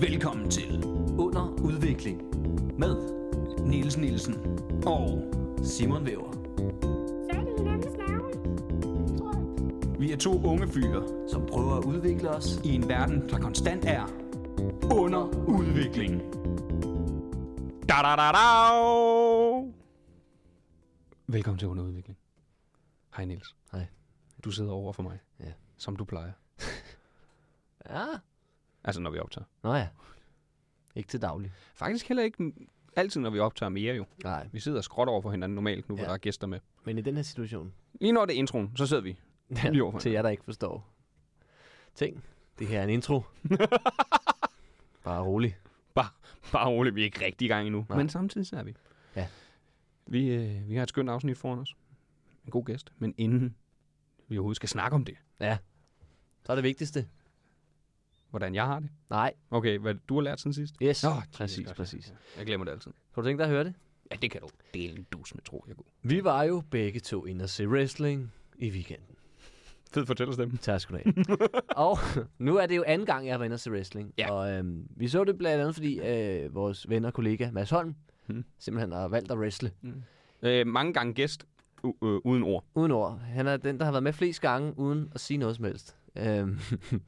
Velkommen til Under udvikling med Niels Nielsen og Simon Væver, er vi er to unge fyre som prøver at udvikle os. i en verden, der konstant er under udvikling. Da da da da! Velkommen til under udvikling. Hej Niels. Hej. Du sidder over for mig, Ja. som du plejer. Ja. Altså når vi optager. Nå ja. Ikke til daglig. Faktisk heller ikke altid, når vi optager mere jo. Nej. Vi sidder skråt over for hinanden normalt, nu hvor Ja. der er gæster med. Men i den her situation, Lige når det er introen, så sidder vi lige over for til jer, der ikke forstår ting. Det her er en intro. Bare rolig. Bare, bare roligt, vi er ikke rigtig i gang endnu. Nej. Men samtidig så er vi. Ja. Vi, øh, vi har et skønt afsnit foran os. En god gæst. Men inden vi overhovedet skal snakke om det, Ja. Så er det vigtigste. Hvordan jeg har det. Nej. Okay, hvad du har lært siden sidst? Yes. Nå, præcis, godt. præcis. Jeg glemmer det altid. Kan du tænke dig at høre det? Ja, det kan du dele en dus med, tror jeg. God. Vi var jo begge to inde og se wrestling i weekenden. Fed fortællerstemme. Tak skal du have. og nu er det jo anden gang, jeg har været inde og se wrestling. Ja. Og øhm, vi så det blandt andet, fordi øh, vores ven og kollega Mads Holm Hmm. simpelthen har valgt at wrestle. Øh, mange gange gæst, u- øh, uden ord. Uden ord. Han er den, der har været med flest gange, uden at sige noget som helst. Øhm,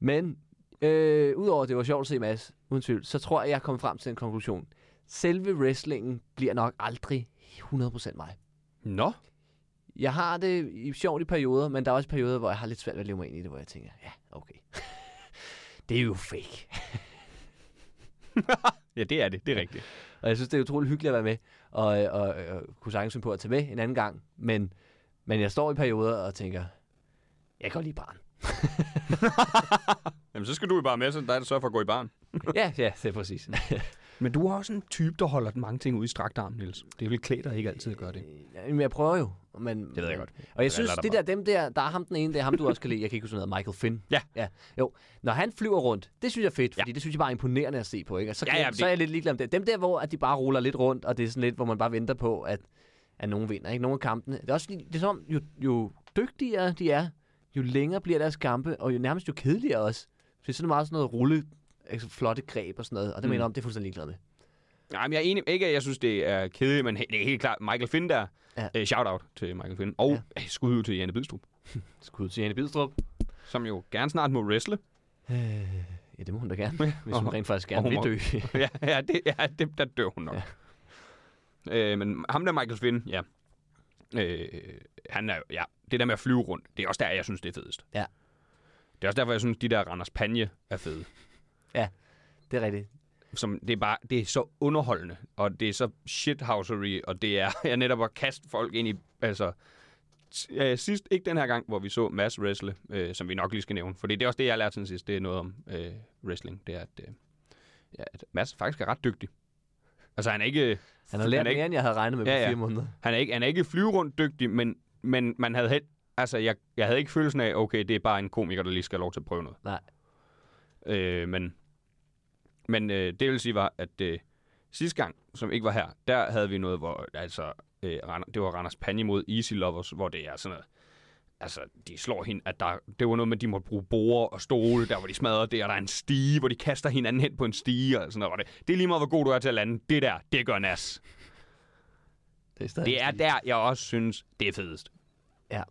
Men øh, udover at det var sjovt at se Mads, uden tvivl, så tror jeg, jeg er kommet frem til en konklusion. Selve wrestlingen bliver nok aldrig 100% mig. Nå. Jeg har det i, sjovt i perioder, men der er også perioder, hvor jeg har lidt svært ved at leve mig ind i det, hvor jeg tænker, ja, okay. det er jo fake. Ja, det er det. Det er rigtigt. Og jeg synes, det er utroligt hyggeligt at være med, og, og, og, kunne sagtens på at tage med en anden gang. Men, men jeg står i perioder og tænker, jeg går lige barn. Jamen, så skal du jo bare med, så der er det sørge for at gå i barn. ja, ja, det er præcis. Men du er også en type, der holder mange ting ud i strakt arm, Niels. Det vil klæde dig ikke altid at gøre det. Jamen, jeg prøver jo. Men, Det ved jeg godt. Og jeg Jeg synes, det der, dem der, der er ham den ene, det er ham, du også kan lide. Jeg kan ikke huske, hedder, Michael Finn. Ja. ja. Jo, når han flyver rundt, det synes jeg er fedt, Ja. fordi det synes jeg bare er imponerende at se på. Ikke? Og så, Ja, ja, ja, ja, det- så er jeg lidt ligeglad med det. Dem der, hvor at de bare ruller lidt rundt, og det er sådan lidt, hvor man bare venter på, at, at nogen vinder. Ikke? Nogle af kampene. Det er også det er som, om, jo, jo dygtigere de er, jo længere bliver deres kampe, og jo nærmest jo kedeligere også. Så det er sådan meget sådan noget rulle, altså flotte greb og sådan noget, og det Mm. mener om, det er fuldstændig ligeglad med. Nej, men jeg er enig. Ikke, at jeg synes, det er kedeligt, men det er helt klart. Michael Finn der. Ja. Øh, shout-out til Michael Finn. Og Ja. ja. skud ud til Janne Bidstrup, Skud til Janne Bidstrup. som jo gerne snart må wrestle. Øh, ja, det må hun da gerne, hvis Og- hun rent faktisk gerne vil dø. ja, ja, det, ja det, der dør hun nok. Ja. Øh, men ham der Michael Finn, ja. Øh, han er, jo- ja, det der med at flyve rundt, det er også der, jeg synes, det er fedest. Ja. Det er også derfor, jeg synes, de der Randers Panje er fede. det er rigtigt. Som, det er bare, det er så underholdende, og det er så shithousery, og det er jeg netop at kaste folk ind i, altså, øh, sidst, ikke den her gang, hvor vi så Mads wrestle, øh, som vi nok lige skal nævne, fordi det er også det, jeg har lært siden sidst, det er noget om øh, wrestling, det er, at, øh, ja, at Mads faktisk er ret dygtig. Altså, han er ikke... Han har lært han er ikke, mere, end jeg havde regnet med Ja, på ja. fire måneder. han er ikke, han er ikke flyve rundt dygtig, men, men man havde helt, altså, jeg, jeg havde ikke følelsen af, okay, det er bare en komiker, der lige skal have lov til at prøve noget. Nej. Øh, men men øh, det vil sige var, at øh, sidste gang, som ikke var her, der havde vi noget, hvor altså, øh, det var Randers Panje mod Easy Lovers, hvor det er sådan noget, altså, de slår hende, at der, det var noget med, at de måtte bruge borer og stole, der hvor de smadrer det, og der er en stige, hvor de kaster hinanden hen på en stige, og sådan noget. Og det, det er lige meget, hvor god du er til at lande. Det der, det gør nas. Det er, Det er der, jeg også synes, det er fedest. Ja.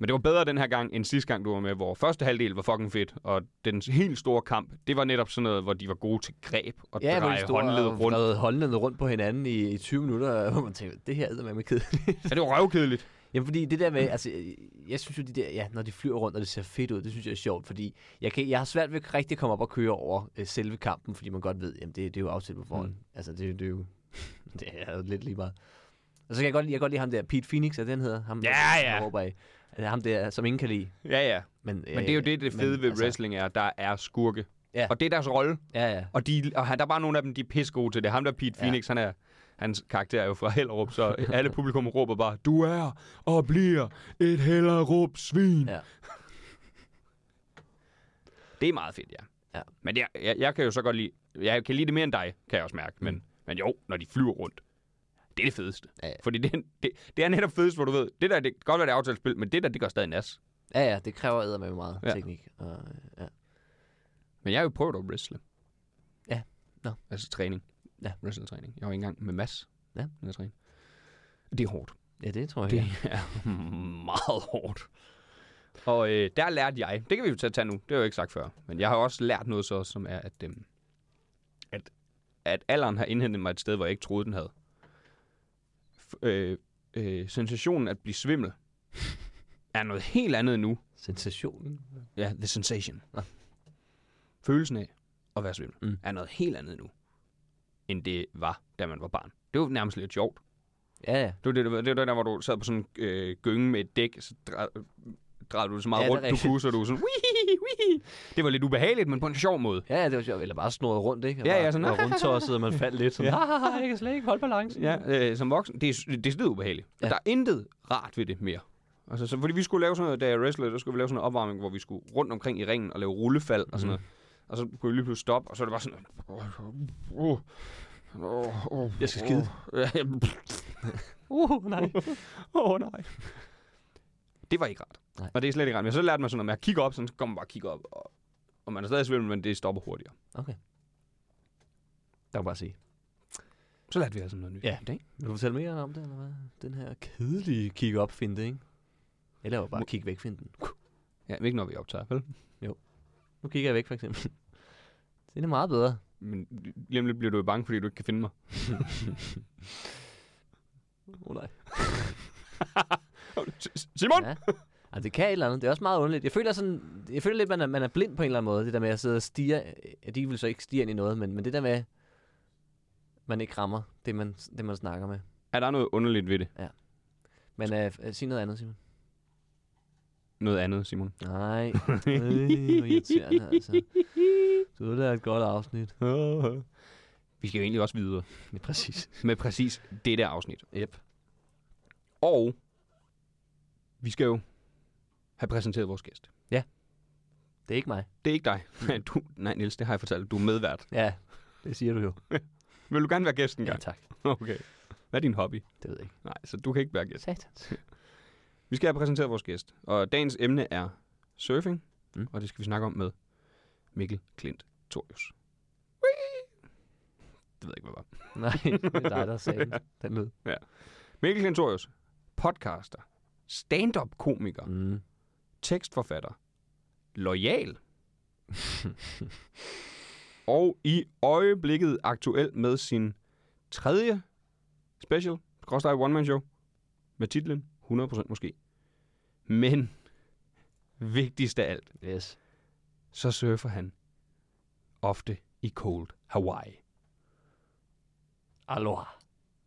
Men det var bedre den her gang, end sidste gang, du var med, hvor første halvdel var fucking fedt, og den helt store kamp, det var netop sådan noget, hvor de var gode til greb og Ja, dreje håndledet rundt. vred håndledet rundt på hinanden i, i 20 minutter, hvor man tænker, det her er med kedeligt. Ja, det var røvkedeligt. Jamen fordi det der med, altså, jeg synes jo de der, ja, når de flyver rundt, og det ser fedt ud, det synes jeg er sjovt, fordi jeg, kan, jeg har svært ved rigtig at komme op og køre over øh, selve kampen, fordi man godt ved, jamen det, det er jo aftalt på forhånd. Mm. Altså det, det er jo, det er jo lidt lige meget. Og så kan jeg godt jeg kan godt lide ham der, Pete Phoenix, er det, han hedder? Ham, Ja, der, ja. der råber af. Det er ham der, som ingen kan lide. Ja, ja. Men, Men det er jo det, det fede ved altså, wrestling er, der er skurke. Ja. Og det er deres rolle. Ja, ja. Og, de, og der er bare nogle af dem, de er pisse gode til det. Ham der Pete Ja. Phoenix, han er, hans karakter er jo fra Hellerup, så alle publikum råber bare, du er og bliver et Hellerup svin. Ja. Det er meget fedt, ja. Ja. Men jeg, jeg, jeg kan jo så godt lide, jeg kan lide det mere end dig, kan jeg også mærke. Men, men jo, når de flyver rundt, det er det fedeste. Ja, ja. Fordi det, det, det er netop fedest, hvor du ved, det der, det kan godt være det er aftalespil, men det der, det gør stadig nas. Ja, ja, det kræver med meget Ja. ja. teknik. Og, ja. Men jeg har jo prøvet at wrestle. Nå. Altså træning. Ja. Wrestling-træning. Jeg var engang med Mads. Ja. Med at træne. Det er hårdt. Ja, det tror jeg. Det ja. er meget hårdt. Og øh, der lærte jeg, det kan vi jo tage, tage nu, det har jeg jo ikke sagt før, men jeg har også lært noget så, som er, at, øh, at, at alderen har indhentet mig et sted, hvor jeg ikke troede, den havde. Øh, øh, sensationen at blive svimmel er noget helt andet nu. Sensationen. Ja, the sensation. Nå. Følelsen af at være svimmel Mm. er noget helt andet nu, end det var, da man var barn. Det var nærmest lidt sjovt. Ja, ja. Det var, det, det, var, det var der, hvor du sad på sådan en øh, gynge med et dæk, så dre- drejede du det så meget Ja, ja, rundt, du kunne, så du var sådan, Wii, wii. Det var lidt ubehageligt, men på en sjov måde. Ja, ja, det var sjovt. Eller bare snurret rundt, ikke? Ja, ja, Bare- sådan, var rundtosset, og man faldt lidt sådan. Ja. Ja. jeg kan slet ikke holde balancen. Ja, øh, som voksen, det er, det er ubehageligt. Ja. Ja. Der er intet rart ved det mere. Altså, så, fordi vi skulle lave sådan noget, da jeg wrestlede, der skulle vi lave sådan en opvarmning, hvor vi skulle rundt omkring i ringen og lave rullefald og sådan Mhm. noget. Og så kunne vi lige pludselig stoppe, og så er det bare sådan... Uh, uh, uh, Jeg skal skide. Ja, Uh, nej. Åh, oh, nej. Det var ikke rart. Nej. Og det er slet ikke rart. Men så lærte mig sådan, at når jeg kigger op, sådan, så kommer man bare kigge op. Og, og man er stadig svimmel, men det stopper hurtigere. Okay. Der kan bare sige. Så lærte vi altså noget nyt. Ja. i dag. Vil du fortælle mere om det, eller hvad? Den her kedelige kig-op-finte, ikke? Eller jo bare Må- kig væk-finten. Ja, ikke når vi optager, vel? Nu kigger jeg væk, for eksempel. Det er meget bedre. Men lige om lidt bliver du jo bange, fordi du ikke kan finde mig. Åh oh, nej. Simon! Ja. Altså, det kan et eller andet. Det er også meget underligt. Jeg føler, sådan, jeg føler lidt, man er, man er blind på en eller anden måde. Det der med at sidde og stige. Ja, de vil så ikke stige ind i noget, men, men det der med, man ikke rammer det, man, det, man snakker med. Er der noget underligt ved det? Men uh, sig noget andet, Simon. Noget andet, Simon? Nej. Øh, hvor irriterende, altså. Du er et godt afsnit. vi skal jo egentlig også videre Ja, præcis. med præcis det der afsnit. Yep. Og vi skal jo have præsenteret vores gæst. Det er ikke mig. Det er ikke dig. Du, nej, Niels, det har jeg fortalt. Du er medvært. Ja, det siger du jo. Vil du gerne være gæst en Ja, tak. Okay. Hvad er din hobby? Det ved jeg ikke. Nej, så du kan ikke være gæst. Satans. Vi skal have præsenteret vores gæst, og dagens emne er surfing, Mm. og det skal vi snakke om med Mikkel Klint Torius. Det ved jeg ikke, hvad var. Nej, det er dig, der sagde den. lyd. Mikkel Klint Torius, podcaster, stand-up-komiker, mm. Tekstforfatter, lojal, og i øjeblikket aktuel med sin tredje special, Crossfire One Man Show, med titlen 100% måske. Men vigtigst af alt, Yes. så surfer han ofte i cold Hawaii. Aloha.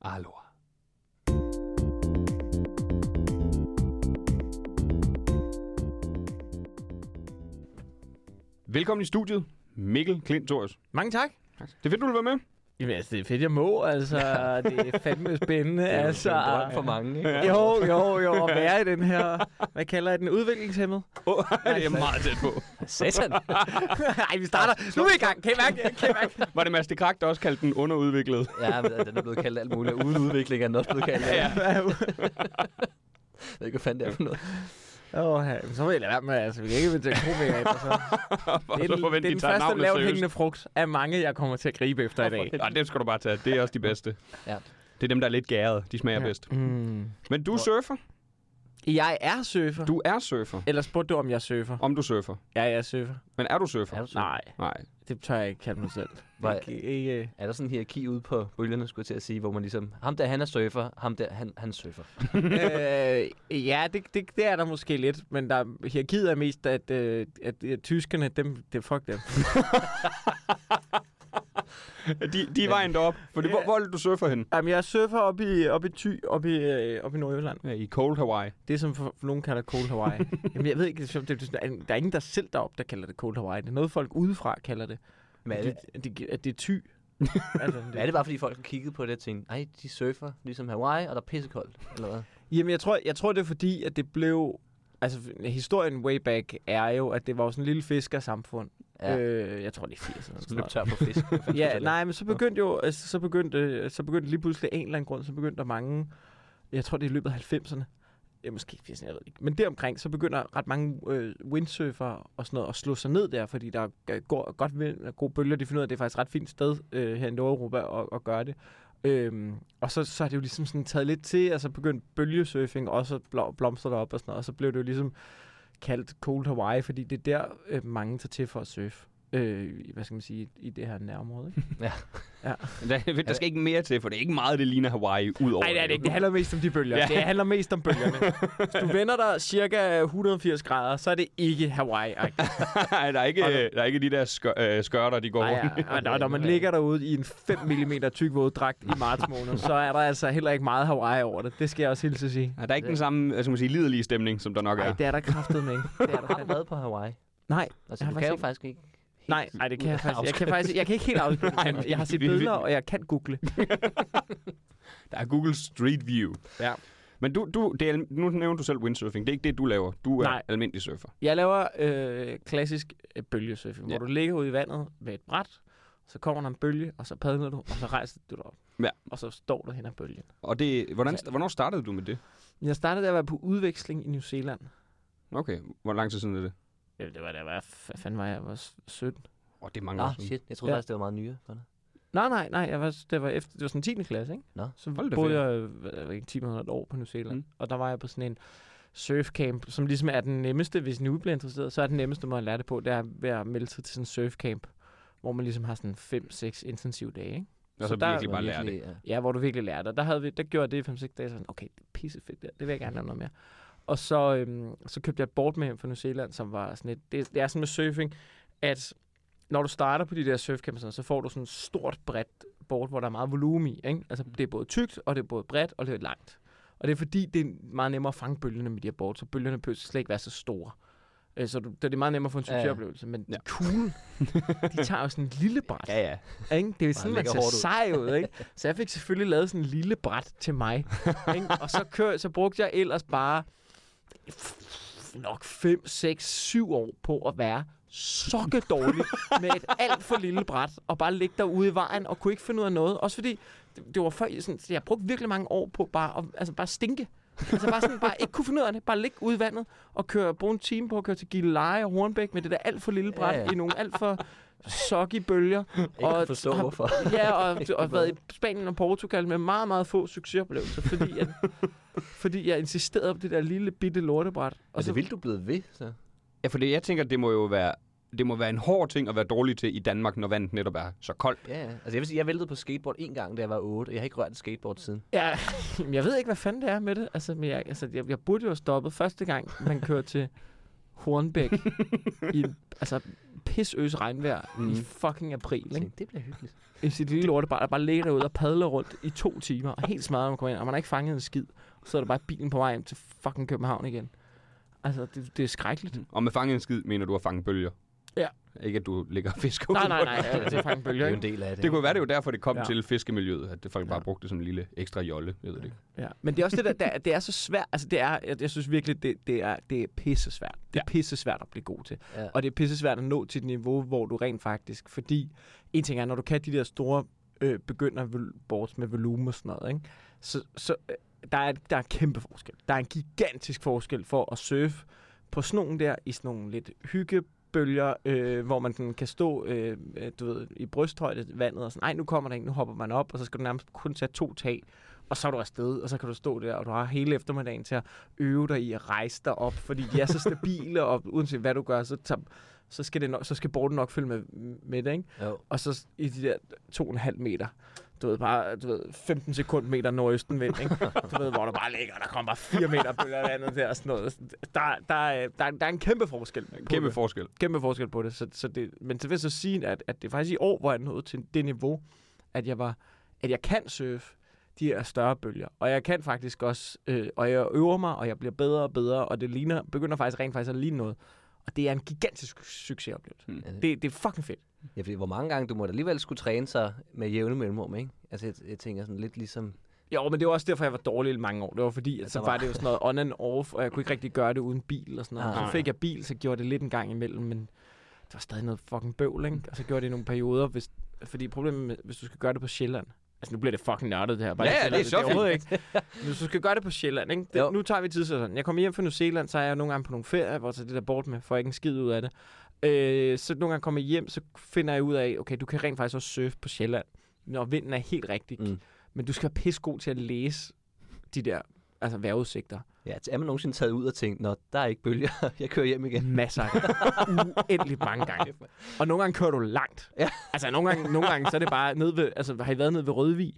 Aloha. Velkommen i studiet, Mikkel Klint Thors. Mange tak. Det er fedt, du vil være med. Jamen, altså, det er fedt, jeg må. Altså, det er fandme spændende. Det er altså, drøm for mange, ikke? Jo, jo, jo. At være i den her, hvad kalder jeg den, udviklingshemmet? Oh, det er meget tæt på. Satan. Nej, vi starter. Nu er vi i gang. Kan I mærke det? Kan I mærke det? Var det Mads de Krak, der også kaldte den underudviklet? ja, men den er blevet kaldt alt muligt. Uden udvikling er den også blevet kaldt. Ja, ja. Jeg ved ikke, hvad fanden det er for noget. Åh, så må jeg lade være med, altså, vi kan ikke invitere komikere ind, så. Det er, forvent, det er de den første lavt hængende frugt af mange, jeg kommer til at gribe efter i dag. Nej, det skal du bare tage. Det er også de bedste. Ja. Det er dem, der er lidt gærede. De smager Ja. bedst. Mm. Men du surfer. Jeg er surfer. Du er surfer. Eller spurgte du, om jeg surfer? Om du surfer. Ja, jeg er surfer. Men er du surfer? Er du så- Nej, Nej. Det tør jeg ikke kalde mig selv. Hvor- Ikke, ikke, Er der sådan en hierarki ude på bølgerne, skulle jeg til at sige, hvor man ligesom, ham der, han er surfer, ham der, han, han surfer. øh, ja, det, det, det er der måske lidt, men der, hierarkiet er mest, at, øh, at, at tyskerne, dem, det fuck dem. De, de er vejen derop. Fordi, hvor, hvor er det, du surfer hen? Jamen, jeg surfer op i, op i Thy, op i, øh, op i Nordjylland. Ja, I cold Hawaii. Det, som for, for nogen kalder Cold Hawaii. Jamen, jeg ved ikke, det, er- det, det, der er ingen, der selv deroppe, der kalder det Cold Hawaii. Det er noget, folk udefra kalder det. Men er At det, det, det, at det er Thy. altså, men er det bare, fordi folk har kigget på det og tænkt, ej, de surfer ligesom Hawaii, og der er pissekoldt, eller hvad? Jamen, jeg tror, jeg tror, det er fordi, at det blev... Altså, historien way back er jo, at det var jo sådan en lille fiskersamfund. Ja, øh, Øh, jeg tror, det er 80 eller så sådan løb tør på fisk. Ja, nej, men så begyndte jo, altså, så begyndte, så begyndte lige pludselig af en eller anden grund, så begyndte der mange, jeg tror det er i løbet af 90'erne, ja, måske 80'erne, jeg ved ikke, men deromkring, så begynder ret mange øh, windsurfer og sådan noget at slå sig ned der, fordi der er går godt vind og gode bølger. De finder ud af, at det er faktisk et ret fint sted øh, her i Nordeuropa at, at gøre det. Øhm, og så, så er det jo ligesom sådan taget lidt til, altså begyndt bølgesurfing også at blomstre derop og sådan noget, og så blev det jo ligesom kaldt Cold Hawaii, fordi det er der, øh, mange tager til for at surfe. Øh, hvad skal man sige, i det her nærområde, ikke? Der, der skal ikke mere til, for det er ikke meget, det ligner Hawaii ud over Nej, det er det ikke. Det handler mest om de bølger. Ja. Ja. Det handler mest om bølgerne. Hvis du vender dig cirka 180 grader, så er det ikke hawaii. Nej, der er ikke, der- er ikke de der skør, øh, skørter, de går Ej, rundt. ja. Og når, når man ligger derude i en 5 mm tyk våddragt i marts måned, så er der altså heller ikke meget Hawaii over det. Det skal jeg også hilse at sige. Ja, der er ikke den samme, skal man sige, liderlige stemning, som der nok Nej, er. det er der kraftet med. ikke. Det er der Har du været på Hawaii? Nej, Altså, Jeg du har kan jo faktisk faktisk ikke... nej, nej, det kan jeg faktisk. Jeg kan, faktisk, jeg kan ikke helt afskrive det, jeg har set billeder, og jeg kan google. Der er Google Street View. Ja. Men du, du, det er, nu nævner du selv windsurfing. Det er ikke det, du laver. Du er Nej. almindelig surfer. Jeg laver øh, klassisk øh, bølgesurfing, Ja. hvor du ligger ude i vandet med et bræt, så kommer der en bølge, og så padler du, og så rejser du dig op. Ja. Og så står du hen ad bølgen. Og det, hvordan, hvornår startede du med det? Jeg startede at være på udveksling i New Zealand. Okay, hvor lang tid siden er det? Ja, det var da, hvad fanden var jeg? Jeg var 17. Åh, oh, det er mange Nå, år siden. shit. Jeg troede Ja. faktisk, det var meget nyere for dig. Nej, nej, nej. Jeg var, det var efter, det var sådan 10. klasse, ikke? Nå. Så Hold boede jeg, jeg ved ikke, 10 måneder et år på New Zealand. Mm. Og der var jeg på sådan en surfcamp, som ligesom er den nemmeste, hvis nu bliver interesseret, så er den nemmeste måde at lære det på, det er ved at melde sig til sådan en surfcamp, hvor man ligesom har sådan 5-6 intensive dage, ikke? Og så Så der virkelig bare lære det. Ja. Ja, hvor du virkelig lærte. Og der, havde vi, der gjorde jeg det i 5-6 dage, sådan, okay, det er pissefedt, det, det vil jeg gerne lave noget mere. Og så, øhm, så købte jeg et board med hjem fra New Zealand, som var sådan et, det, det er sådan med surfing, at når du starter på de der surfcamps, så får du sådan et stort, bredt board, hvor der er meget volumen i. Ikke? Altså, det er både tykt, og det er både bredt, og det er langt. Og det er fordi, det er meget nemmere at fange bølgerne med de her board, så bølgerne behøver slet ikke være så store. Øh, Så det er meget nemmere at få en ja. succesoplevelse. Men Ja. cool, de tager jo sådan en lille bræt. Ja, ja. Ikke? Det er sådan, man lægger ser ud. sej ud, ikke? Så jeg fik selvfølgelig lavet sådan en lille bræt til mig. ikke? Og så, kør, så brugte jeg ellers bare nok 5, 6, 7 år på at være sokke dårlig med et alt for lille bræt, og bare ligge derude i vejen, og kunne ikke finde ud af noget. Også fordi, det, det var før, jeg sådan, jeg brugte virkelig mange år på bare at altså bare stinke. Altså bare sådan, bare ikke kunne finde ud af det. Bare ligge ude i vandet og køre, bruge en time på at køre til Gilleleje og Hornbæk med det der alt for lille bræt ja. ja. i nogle alt for soggy bølger. Jeg kan Og- forstå, har- hvorfor. Ja, og, og været i Spanien og Portugal med meget, meget få succesoplevelser, fordi, at, fordi jeg insisterede på det der lille bitte lortebræt. Og så vildt du blevet ved, så. Ja, for det, jeg tænker, det må jo være, det må være en hård ting at være dårlig til i Danmark, når vandet netop er så koldt. Ja. Altså, jeg vil sige, jeg væltede på skateboard en gang, da jeg var 8, og jeg har ikke rørt et skateboard siden. Ja, jeg ved ikke, hvad fanden det er med det. Altså, men jeg, altså, jeg, jeg burde jo have stoppet første gang, man kører til Hornbæk i altså, pisøs regnvejr mm. i fucking april. Ikke? det bliver hyggeligt. I sit lille lortebræt, der bare ligger derude og padler rundt i to timer, og helt smadret, når man kommer ind, og man har ikke fanget en skid. Og så er der bare bilen på vej hjem til fucking København igen. Altså, det, det er skrækkeligt. Og med fange en skid, mener du at fange bølger? Ja. Ikke at du ligger og fisker Nej, ud nej, nej, det. ja, det er fucking Det er jo en del af det. Det kunne være, det var derfor, det kom ja. Til fiskemiljøet, at det folk bare Ja. brugte det som en lille ekstra jolle. Jeg ved det ikke. Ja. Men det er også det der, der, det er så svært, altså det er, jeg, jeg synes virkelig, det, det er, det er pisse svært. Det er Ja. pisse svært at blive god til. Ja. Og det er pisse svært at nå til et niveau, hvor du rent faktisk, fordi en ting er, når du kan de der store øh, begynderboards med volumen og sådan noget, ikke? så, så øh, der, er, der er kæmpe forskel. Der er en gigantisk forskel for at surfe på sådan nogle der, i sådan nogle lidt bølger, øh, hvor man sådan kan stå øh, du ved, i brysthøjde vandet og sådan, nej, nu kommer der ikke, nu hopper man op, og så skal du nærmest kun tage to tag, og så er du afsted, og så kan du stå der, og du har hele eftermiddagen til at øve dig i at rejse dig op, fordi de er så stabile, og uanset hvad du gør, så, tager, så skal, det nok, så skal borden nok følge med, med det, ikke? Jo. Og så i de der to og en halv meter, du ved, bare du ved, 15 sekund meter nordøstenvind, ikke? Du ved, hvor der bare ligger, og der kommer bare 4 meter bølger af vandet der og sådan noget. Der, der, er- der, er- der er en kæmpe forskel. Kæmpe det. forskel. kæmpe forskel på det. Så, så det men så vil jeg så sige, at, at det er faktisk i år, hvor jeg nåede til det niveau, at jeg var, at jeg kan surfe de her større bølger. Og jeg kan faktisk også, øh, og jeg øver mig, og jeg bliver bedre og bedre, og det ligner, begynder faktisk rent faktisk at ligne noget. Og det er en gigantisk succesoplevelse. Mm. Det, Det, er fucking fedt. ja, fordi hvor mange gange du må da alligevel skulle træne sig med jævne mellemrum, ikke? Altså, jeg, jeg tænker sådan lidt ligesom... Jo, men det var også derfor, jeg var dårlig i mange år. Det var fordi, at så var- det jo sådan noget on and off, og jeg kunne ikke rigtig gøre det uden bil og sådan noget. Ah. Så fik jeg bil, så gjorde det lidt en gang imellem, men det var stadig noget fucking bøvl, ikke? Og så gjorde det i nogle perioder, hvis, fordi problemet med, hvis du skal gøre det på Sjælland, Altså, nu bliver det fucking nørdet, det her. Bare Ja, ja, det er så så det overhovedet ikke. Hvis du skal gøre det på Sjælland, ikke? Jo. Det, nu tager vi tid sådan. Jeg kommer hjem fra New Zealand, så er jeg nogle gange på nogle ferier, hvor jeg tager det der bort med, får ikke en skid ud af det. Øh, så nogle gange kommer jeg hjem, så finder jeg ud af, okay, du kan rent faktisk også surfe på Sjælland, når vinden er helt rigtig. Mm. Men du skal være pissegod til at læse de der altså vejrudsigter. Ja, er man nogensinde taget ud og tænkt, nå, der er ikke bølger, jeg kører hjem igen. Masser af gange. Mange gange. Og nogle gange kører du langt. Ja. Altså nogle gange, nogle gange så er det bare ned ved, altså har I været nede ved Rødvig?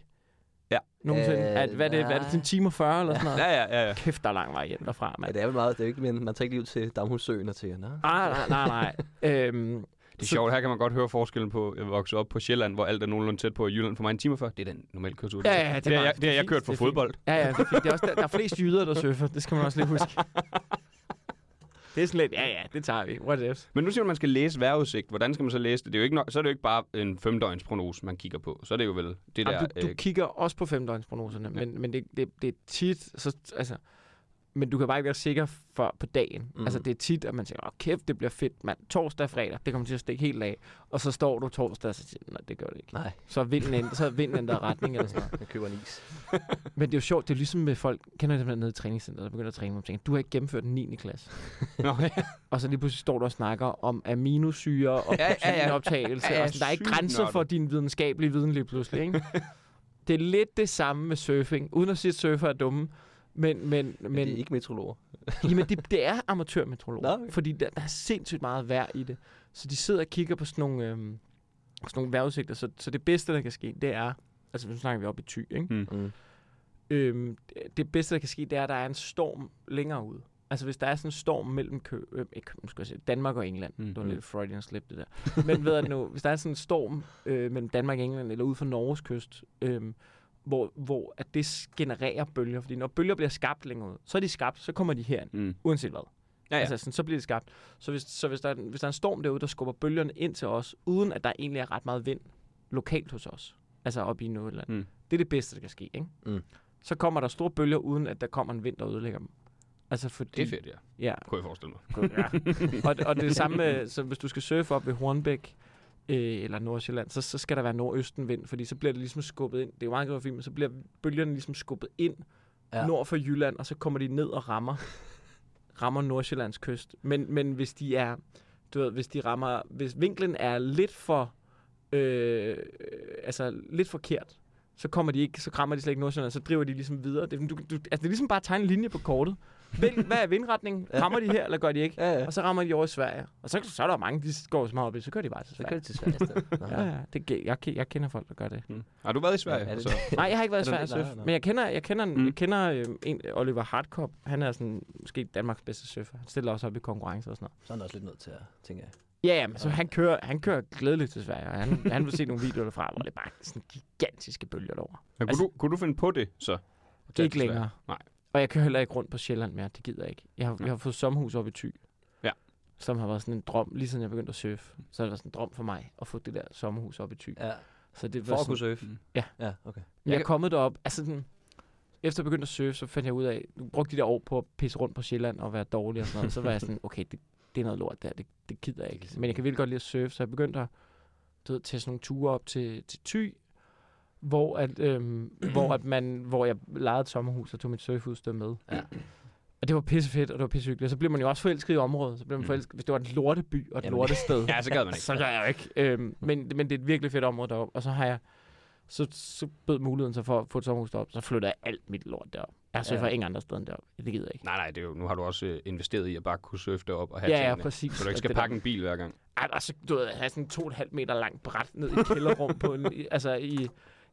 Ja. Nogensinde? Øh, at, hvad, er det, hvad er det, til en time og 40 eller sådan noget? Ja, ja, ja. ja. Kæft, der er lang vej hjem derfra, Ja, mand. det er vel meget, det er jo ikke, men man tager ikke lige ud til Damhussøen og nå. Nej, nej, nej, nej. øhm, Det er sjovt, her kan man godt høre forskellen på at vokse op på Sjælland, hvor alt er nogenlunde tæt på, Jylland for mig en time før. Det er den normale kørsel. Ja, ja, det er det, bare- jeg, det er jeg fint, kørt for er fint. fodbold. ja, ja, det er, fint. det er, også, der, der er flest jyder, der surfer. Det skal man også lige huske. Det er sådan lidt, ja, ja, det tager vi. What else? Men nu siger du, at man skal læse vejrudsigt. Hvordan skal man så læse det? det er jo ikke nok, så er det jo ikke bare en femdøgns prognose, man kigger på. Så er det jo vel det der... Jamen, du, du øh, kigger også på femdøgnsprognoserne, Ja. men, men det, det, det er tit, så, altså, men du kan bare ikke være sikker for på dagen. Mm. Altså, det er tit, at man siger, åh kæft, det bliver fedt, mand. Torsdag og fredag, det kommer til at stikke helt af. Og så står du torsdag, og så siger nej, det gør det ikke. Nej, Så er vinden, ænd- så er vinden ændret retning eller sådan noget. jeg køber en is. Men det er jo sjovt, det er ligesom med folk, kender det nede i træningscenteret, der begynder at træne, og tænker, du har ikke gennemført den 9. klasse. Nå, ja. Og så lige pludselig står du og snakker om aminosyre og Ja, ja, ja. proteinoptagelse. Ja, ja, og sådan. Der er ikke grænser for din videnskabelige viden lige pludselig. Ikke? det er lidt det samme med surfing, uden at sige, at surfer er dumme. Men, men, Men, men det er ikke metrologer. jamen, det, det er amatørmeteorologer, Nå, okay. fordi der, der er sindssygt meget vejr i det. Så de sidder og kigger på sådan nogle, øhm, sådan nogle vejrudsigter. Så, så det bedste, der kan ske, det er, altså nu snakker vi op i ty, ikke? Mm. Øhm, det bedste, der kan ske, det er, at der er en storm længere ude. Altså hvis der er sådan en storm mellem kø, øh, ikke, skal jeg sige, Danmark og England. Mm. Mm. Det var Mm. lidt Freudian slip, det der. Men ved jeg nu, hvis der er sådan en storm øh, mellem Danmark og England, eller ude for Norges kyst, øh, hvor, hvor at det genererer bølger. Fordi når bølger bliver skabt længere ud, så er de skabt, så kommer de herind, Mm. uanset hvad. Ja, ja. Altså, sådan, så bliver det skabt. Så, hvis, så hvis, der er, en- hvis der er en storm derude, der skubber bølgerne ind til os, uden at der egentlig er ret meget vind lokalt hos os, altså oppe i Nordjylland, Mm. det er det bedste, der kan ske. Ikke? Mm. Så kommer der store bølger, uden at der kommer en vind, der ødelægger dem. Altså fordi, Det er fedt, ja. Ja, Kunne jeg forestille mig. Ja. og, og det er det samme med, så hvis du skal surfe op ved Hornbæk, øh, eller Nordsjælland, så, så skal der være nordøstenvind, fordi så bliver det ligesom skubbet ind. Det er jo meget fint, men så bliver bølgerne ligesom skubbet ind Ja. nord for Jylland, og så kommer de ned og rammer, rammer Nordsjællands kyst. Men, men hvis de er, du ved, hvis de rammer, hvis vinklen er lidt for, øh, altså lidt forkert, så kommer de ikke, så rammer de slet ikke Nordsjælland, så driver de ligesom videre. Det, du, du, altså det er ligesom bare at tegne en linje på kortet. Vind, hvad er vindretningen? Rammer de her, eller gør de ikke? Ja, ja. Og så rammer de over i Sverige. Og så, så er der mange, de går så meget op i, så kører de bare til Så kører Sverige. det til Sverige i stedet. Nå. Ja, ja. Det, jeg, jeg kender folk, der gør det. Mm. Har du været i Sverige? Ja, det? Nej, jeg har ikke været i Er Sverige det? surf. Nej, nej. Men jeg kender, jeg kender, Mm. jeg kender øh, en, Oliver Hardkop. Han er sådan, måske Danmarks bedste surfer. Han stiller også op i konkurrencer og sådan noget. Så er han også lidt nødt til at tænke af. Ja, ja, men så han kører, han kører glædeligt til Sverige. Og han, han vil se nogle videoer derfra, hvor det er bare sådan gigantiske bølger derovre. Men kunne, Altså- du, kunne du finde på det, så? Tage Ikke Sverige? længere. Nej. Og jeg kører heller ikke rundt på Sjælland mere. Det gider jeg ikke. Jeg har, jeg har fået sommerhus op i Thy. Ja. Som har været sådan en drøm, lige siden jeg begyndte at surfe. Så har det været sådan en drøm for mig at få det der sommerhus op i Thy. Ja. Så det For var at sådan, kunne surfe? Mm. Ja. Ja, okay. jeg er kommet derop. Altså sådan, efter jeg begyndte at surfe, så fandt jeg ud af, nu brugte de der år på at pisse rundt på Sjælland og være dårlig og sådan noget. Så var jeg sådan, okay, det, det er noget lort der, det, det gider jeg ikke. Men jeg kan virkelig godt lide at surfe, så jeg begyndte at du ved, tage sådan nogle ture op til, til Thy, hvor, at, øhm, hvor, at man, hvor jeg lejede et sommerhus og tog mit surfudstyr med. Ja. Og det var pissefedt, og det var pissehyggeligt. Og så blev man jo også forelsket i området. Så blev man Mm. forelsket, hvis det var en lorteby og et Jamen, lortested. Ja, så gad man ikke. Så gør jeg jo ikke. Øhm, men, men det er et virkelig fedt område deroppe. Og så har jeg så, så bød muligheden sig for at få et sommerhus deroppe. Så flytter jeg alt mit lort derop. Jeg surfer Ja. ja. ingen andre steder end deroppe. Det gider jeg ikke. Nej, nej, det er jo, nu har du også øh, investeret i at bare kunne surfe det op og have Ja, ja, tingene. præcis. Så du ikke Og skal det der- pakke en bil hver gang. Ej, altså, du ved, have sådan en to og et halvt meter langt bræt ned i kælderrum på en, altså i,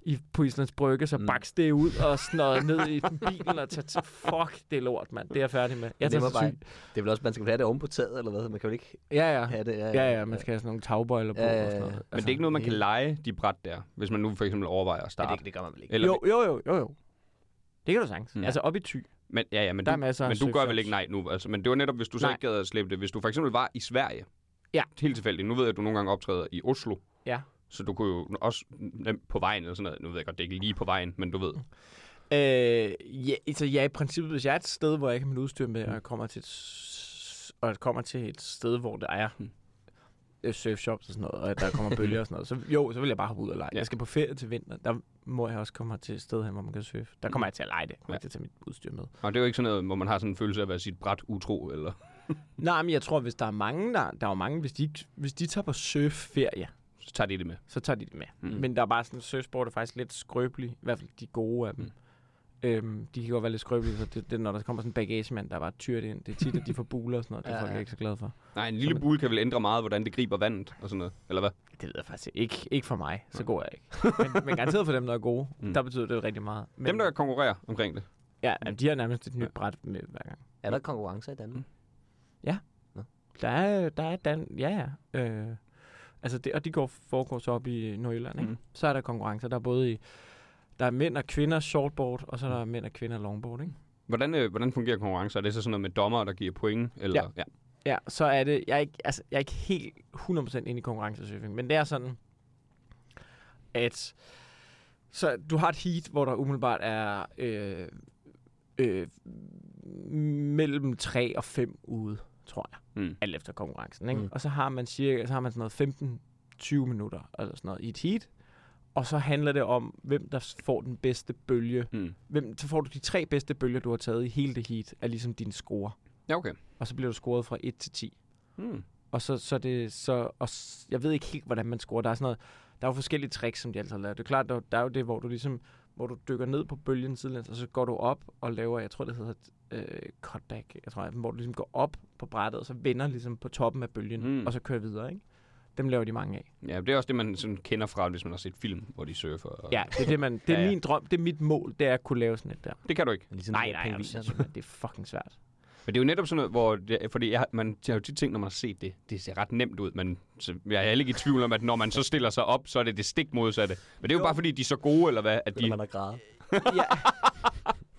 i, på Islands Brygge, så Mm. mm. baks det ud og snøret ned i bilen og tage til, fuck, det er lort, mand. Det er jeg færdig med. Jeg det, tager til bare, det er vel også, man skal have det oven på taget, eller hvad? Man kan jo ikke Ja, ja. have det. Ja, ja, man skal have sådan nogle tagbøjler på Ja, ja, og sådan ja. noget. Men Men det er ikke noget, man kan lege de bræt der, hvis man nu for eksempel overvejer at Ja, starte. det, det gør man vel ikke. Eller, Jo, jo, jo, jo, jo. Det kan du sagtens. Mm. Altså op i ty. Men, ja, ja, men Der er du, men du gør vel ikke nej nu. Altså, men det var netop, hvis du så Nej. ikke gad at slippe det. Hvis du for eksempel var i Sverige. Ja. Helt tilfældigt. Nu ved jeg, at du nogle gange optræder i Oslo. Ja. Så du kunne jo også nemt på vejen eller sådan noget. Nu ved jeg godt, det er ikke lige på vejen, men du ved. Øh, ja, altså, ja, i princippet, hvis jeg er et sted, hvor jeg har mit udstyr med, Mm. og jeg kommer til et, og jeg kommer til et sted, hvor der er Mm. øh, surfshops og sådan noget, og der kommer bølger og sådan noget, så jo, så vil jeg bare hoppe ud og lege. Ja. Jeg skal på ferie til vinter, der må jeg også komme til et sted hen, hvor man kan surfe. Der kommer jeg til at lege det. Jeg kommer Ja. til at tage mit udstyr med. Og det er jo ikke sådan noget, hvor man har sådan en følelse af at være sit bræt utro, eller... Nej, men jeg tror, hvis der er mange, der, der er jo mange, hvis de, hvis de tager på surfferie, Så tager de det med. så tager de det med. Mm. Men der er bare sådan, surfsport er faktisk lidt skrøbelig, i hvert fald de gode af dem. Mm. Øhm, de kan godt være lidt skrøbelige, så det, det, når der kommer sådan en bagagemand, der er bare tyret ind, det er tit, at de får buler og sådan noget, det er Ja, folk ja. ikke så glade for. Nej, en lille bule kan vel ændre meget, hvordan det griber vandet og sådan noget, eller hvad? Det ved jeg faktisk ikke. Ikke for mig, så Nej. går jeg ikke. men, men garanteret for dem, der er gode, Mm. der betyder det rigtig meget. Men, Dem, der konkurrerer omkring det. Ja, jamen, de har nærmest et nyt Ja. bræt med hver gang. Er der konkurrencer i Danmark? Der er, der er Dan, ja, ja. Øh, altså det, og de går foregår så op i Nordjylland, ikke? Mm. Mm. Så er der konkurrencer. Der er både i, der er mænd og kvinder shortboard, og så er der mænd og kvinder longboard, ikke? Hvordan, øh, hvordan fungerer konkurrencer? Er det så sådan noget med dommer, der giver point? Eller? Ja. ja. Ja, så er det, jeg er ikke, altså, jeg er ikke helt 100% inde i konkurrencesurfing, men det er sådan, at så du har et heat, hvor der umiddelbart er øh, øh, mellem 3 og 5 ude, tror jeg, Mm. alt efter konkurrencen, ikke? Mm. Og så har man cirka, så har man sådan noget 15-20 minutter, eller sådan noget, i et heat, og så handler det om, hvem der får den bedste bølge. Mm. Hvem, så får du de tre bedste bølger, du har taget i hele det heat, er ligesom din score. Ja, okay. Og så bliver du scoret fra 1 til 10. Mm. Og så, så det så, og jeg ved ikke helt, hvordan man scorer. Der er sådan noget, der er jo forskellige tricks, som de altid har lavet. Det er klart, der, der er jo det, hvor du ligesom, hvor du dykker ned på bølgen sidelæns, og så går du op og laver, jeg tror, det hedder øh, cutback, jeg tror, hvor du ligesom går op på brættet, og så vender ligesom på toppen af bølgen, Mm. og så kører videre, ikke? Dem laver de mange af. Ja, det er også det, man sådan kender fra, hvis man har set film, hvor de surfer. Og... Ja, det er, det, man, det er Ja, ja. min drøm, det er mit mål, det er at kunne lave sådan et der. Det kan du ikke. Ligesom Nej, nej, pingviner. altså, det er fucking svært. Men det er jo netop sådan noget, hvor... Det, fordi jeg, man har jo tit tænkt, når man har set det, det ser ret nemt ud, men så jeg er heller ikke i tvivl om, at når man så stiller sig op, så er det det stik modsatte. Men det er jo, Jo. bare fordi, de er så gode, eller hvad? At de, man at græde. ja.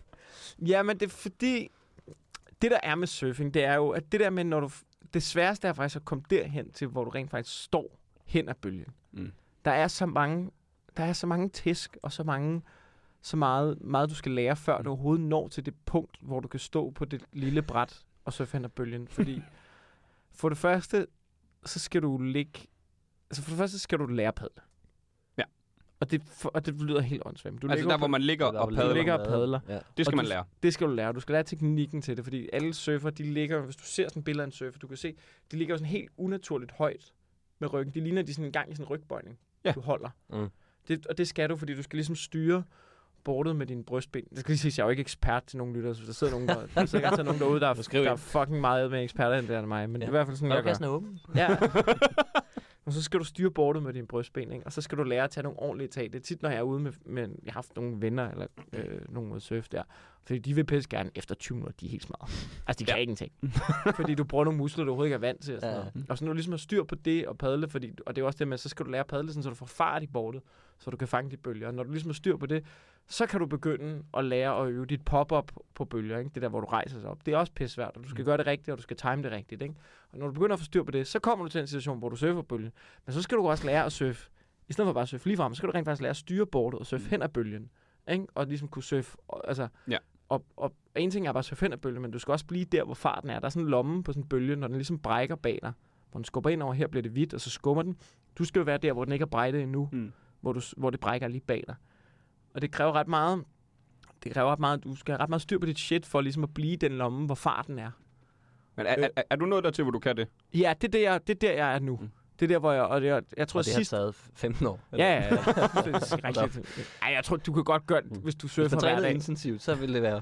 ja, men det er fordi, det der er med surfing, det er jo, at det der med, når du, det sværeste er faktisk at komme derhen til, hvor du rent faktisk står hen ad bølgen. Mm. Der er så mange, der er så mange tisk, og så mange, så meget, meget du skal lære, før du overhovedet når til det punkt, hvor du kan stå på det lille bræt og surfe hen ad bølgen. Fordi for det første, så skal du ligge, altså for det første skal du lære padle. Og det, for, og det lyder helt åndssvagt. Du altså ligger der, hvor man ligger Der og padler, ligger og padler. Ja. det skal og man du- lære. Det skal du lære. Du skal lære teknikken til det, fordi alle surfer, de ligger, hvis du ser sådan et billede af en surfer, du kan se, de ligger jo sådan helt unaturligt højt med ryggen. De ligner, de sådan en gang i sådan en rygbøjning, Ja. du holder. Mm. Det, og det skal du, fordi du skal ligesom styre bordet med dine brystben. Det skal lige sige, jeg er jo ikke ekspert til nogen lyttere, så der sidder nogen, der, der sidder garanteret nogen derude, der, er, der er fucking meget med eksperter end det er mig, men Ja. det er i hvert fald sådan, jeg gør. Er åben. Ja. og så skal du styre bordet med dine brystben, ikke? og så skal du lære at tage nogle ordentlige tag. Det er tit, når jeg er ude med, med jeg har haft nogle venner, eller øh, nogen med surf der, fordi de vil pisse gerne efter 20 minutter, de er helt smadret. Altså, de kan Ja. ingenting. fordi du bruger nogle muskler, du overhovedet ikke er vant til. Og, sådan Ja. noget. og så når du ligesom har styr på det og padle, fordi, og det er også det med, så skal du lære at padle, sådan, så du får fart i bordet, så du kan fange de bølger. Og når du ligesom har styr på det, så kan du begynde at lære at øve dit pop-up på bølger, ikke? det der, hvor du rejser sig op. Det er også pisse svært, og du skal gøre det rigtigt, og du skal time det rigtigt. Ikke? Og når du begynder at få styr på det, så kommer du til en situation, hvor du surfer bølgen. Men så skal du også lære at surfe. I stedet for bare at surfe lige frem, så skal du rent faktisk lære at styre bordet og surfe hen ad bølgen. Ikke? Og ligesom kunne surfe. og- Altså, Ja. og, og en ting er bare at surfe hen ad bølgen, men du skal også blive der, hvor farten er. Der er sådan en lomme på sådan en bølge, når den ligesom brækker bag dig. Hvor den skubber ind over, her bliver det hvidt, og så skubber den. Du skal jo være der, hvor den ikke er brækket endnu, Mm. hvor, du, hvor det brækker lige bag dig. Og det kræver ret meget. Det kræver ret meget, du skal have ret meget styr på dit shit, for ligesom at blive den lomme, hvor farten er. Men er, er, er, er du nået dertil, hvor du kan det? Ja, det er der, jeg, det er der, jeg er nu. Mm. Det er der, hvor jeg, og det, jeg, jeg tror Og det har sidst... taget 15 år. Ja, ja, ja. Det er skrækkeligt. Ej, jeg tror, du kan godt gøre det, hvis du Hvis surfer man hver dag. intensivt, så vil det være...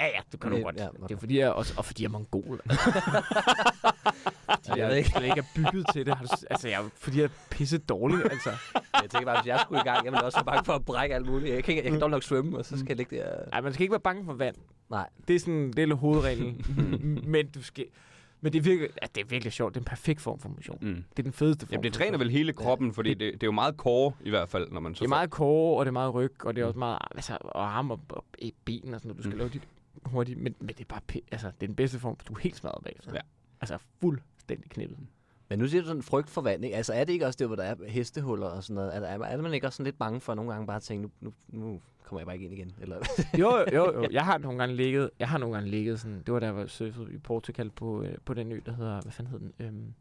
Ja, ja, det kan du Ja, godt. ja, Det er fordi, jeg, også, og fordi jeg er mongol. Jeg ved jeg ikke. slet ikke er bygget til det. Har du, altså, jeg, fordi jeg er pisse dårlig, altså. Jeg tænker bare, hvis jeg skulle i gang, jeg ville også være bange for at brække alt muligt. Jeg kan, ikke- jeg kan dog nok svømme, og så skal jeg ligge der. Ej, man skal ikke være bange for vand. Nej. Det er sådan, det er hovedreglen. men du skal... Men det er, virkelig, ja, det er virkelig sjovt. Det er en perfekt form for motion. Mm. Det er den fedeste form Jamen, det træner vel hele kroppen, fordi det, det er jo meget core i hvert fald, når man så Det er meget core, og det er meget ryg, og det er også meget altså, og arm og, og ben og sådan noget. Du skal Mm. mm. lave dit hurtigt, men, men det er bare altså, det er den bedste form, for du er helt smadret bagefter. Ja. Altså fuldstændig knippet. Men nu siger du sådan frygt for vand, ikke? Altså er det ikke også det, hvor der er hestehuller og sådan noget? Er, er, er man ikke også sådan lidt bange for nogle gange bare at tænke, nu, nu, nu kommer jeg bare ikke ind igen? Eller? jo, jo, jo, jo. Jeg har nogle gange ligget, jeg har nogle gange ligget sådan, det var da jeg var surfet i Portugal på, øh, på den ø, der hedder, hvad fanden hed den? Øhm,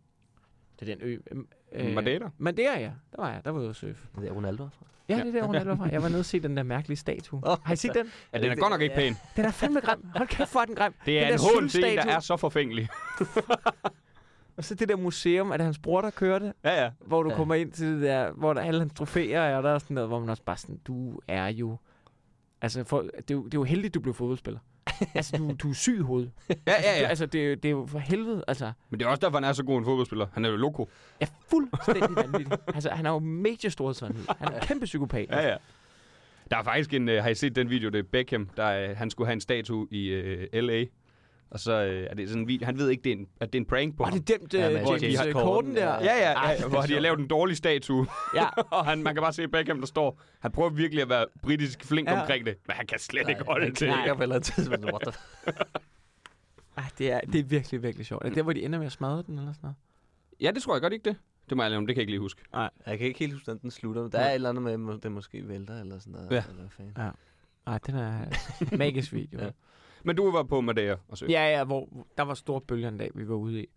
Det er den ø. øhm, Øh, Madeira? Madeira, ja. Der var jeg. Der var jeg at surfe. Det er Ronaldo fra. Ja, det er der, Ronaldo fra. Jeg var nede og se den der mærkelige statue. Åh, Har I set den? Ja, den er godt nok ikke pæn. Den er fandme grim. Hold kæft, for den grim. Det er Den en der hån til en, der er så forfængelig. Og så det der museum, er det hans bror, der kører det? Ja, ja. Hvor du Ja. ja. kommer ind til det der, hvor der alle hans trofæer er der, og sådan noget, hvor man også bare sådan, du er jo... Altså, for, det, er jo, det er jo heldigt, du blev fodboldspiller. altså, du, du er syg i hovedet. Ja, ja, Du, ja. altså, det, er jo- det er jo for helvede, altså. Men det er også derfor, han er så god en fodboldspiller. Han er jo loko. Jeg er fuldstændig vanvittig. Altså, han er jo major storhedsvanvid. Han er en kæmpe psykopat. Ja, ja. Der er faktisk en, uh, har I set den video, det er Beckham, der uh, han skulle have en statue i uh, L.A., og så uh, er det sådan han ved ikke, det er en, at det er en prank på Og ham. det er dem, Ja, ja, men James de har Corden der. ja. Ja, ja, Ej, ja hvor de har lavet en dårlig statue, ja. og han, man kan bare se Beckham, der står, han prøver virkelig at være britisk flink Ja. ja. omkring det, men han kan slet ikke holde han til. knækker på et eller tidspunkt. What the Ej, det er, det er virkelig, virkelig sjovt. Er det der, hvor de ender med at smadre den, eller sådan noget? Ja, det tror jeg godt ikke det. Det må jeg lave, det kan jeg ikke lige huske. Jeg kan ikke helt huske, hvordan den slutter. Der er et eller andet med, at den måske vælter, eller sådan noget. Ja. Eller hvad fanden. Nej, den er magisk video. Ja. Men du var på Madeira og så. ja, ja, hvor der var store bølger en dag, vi var ude i.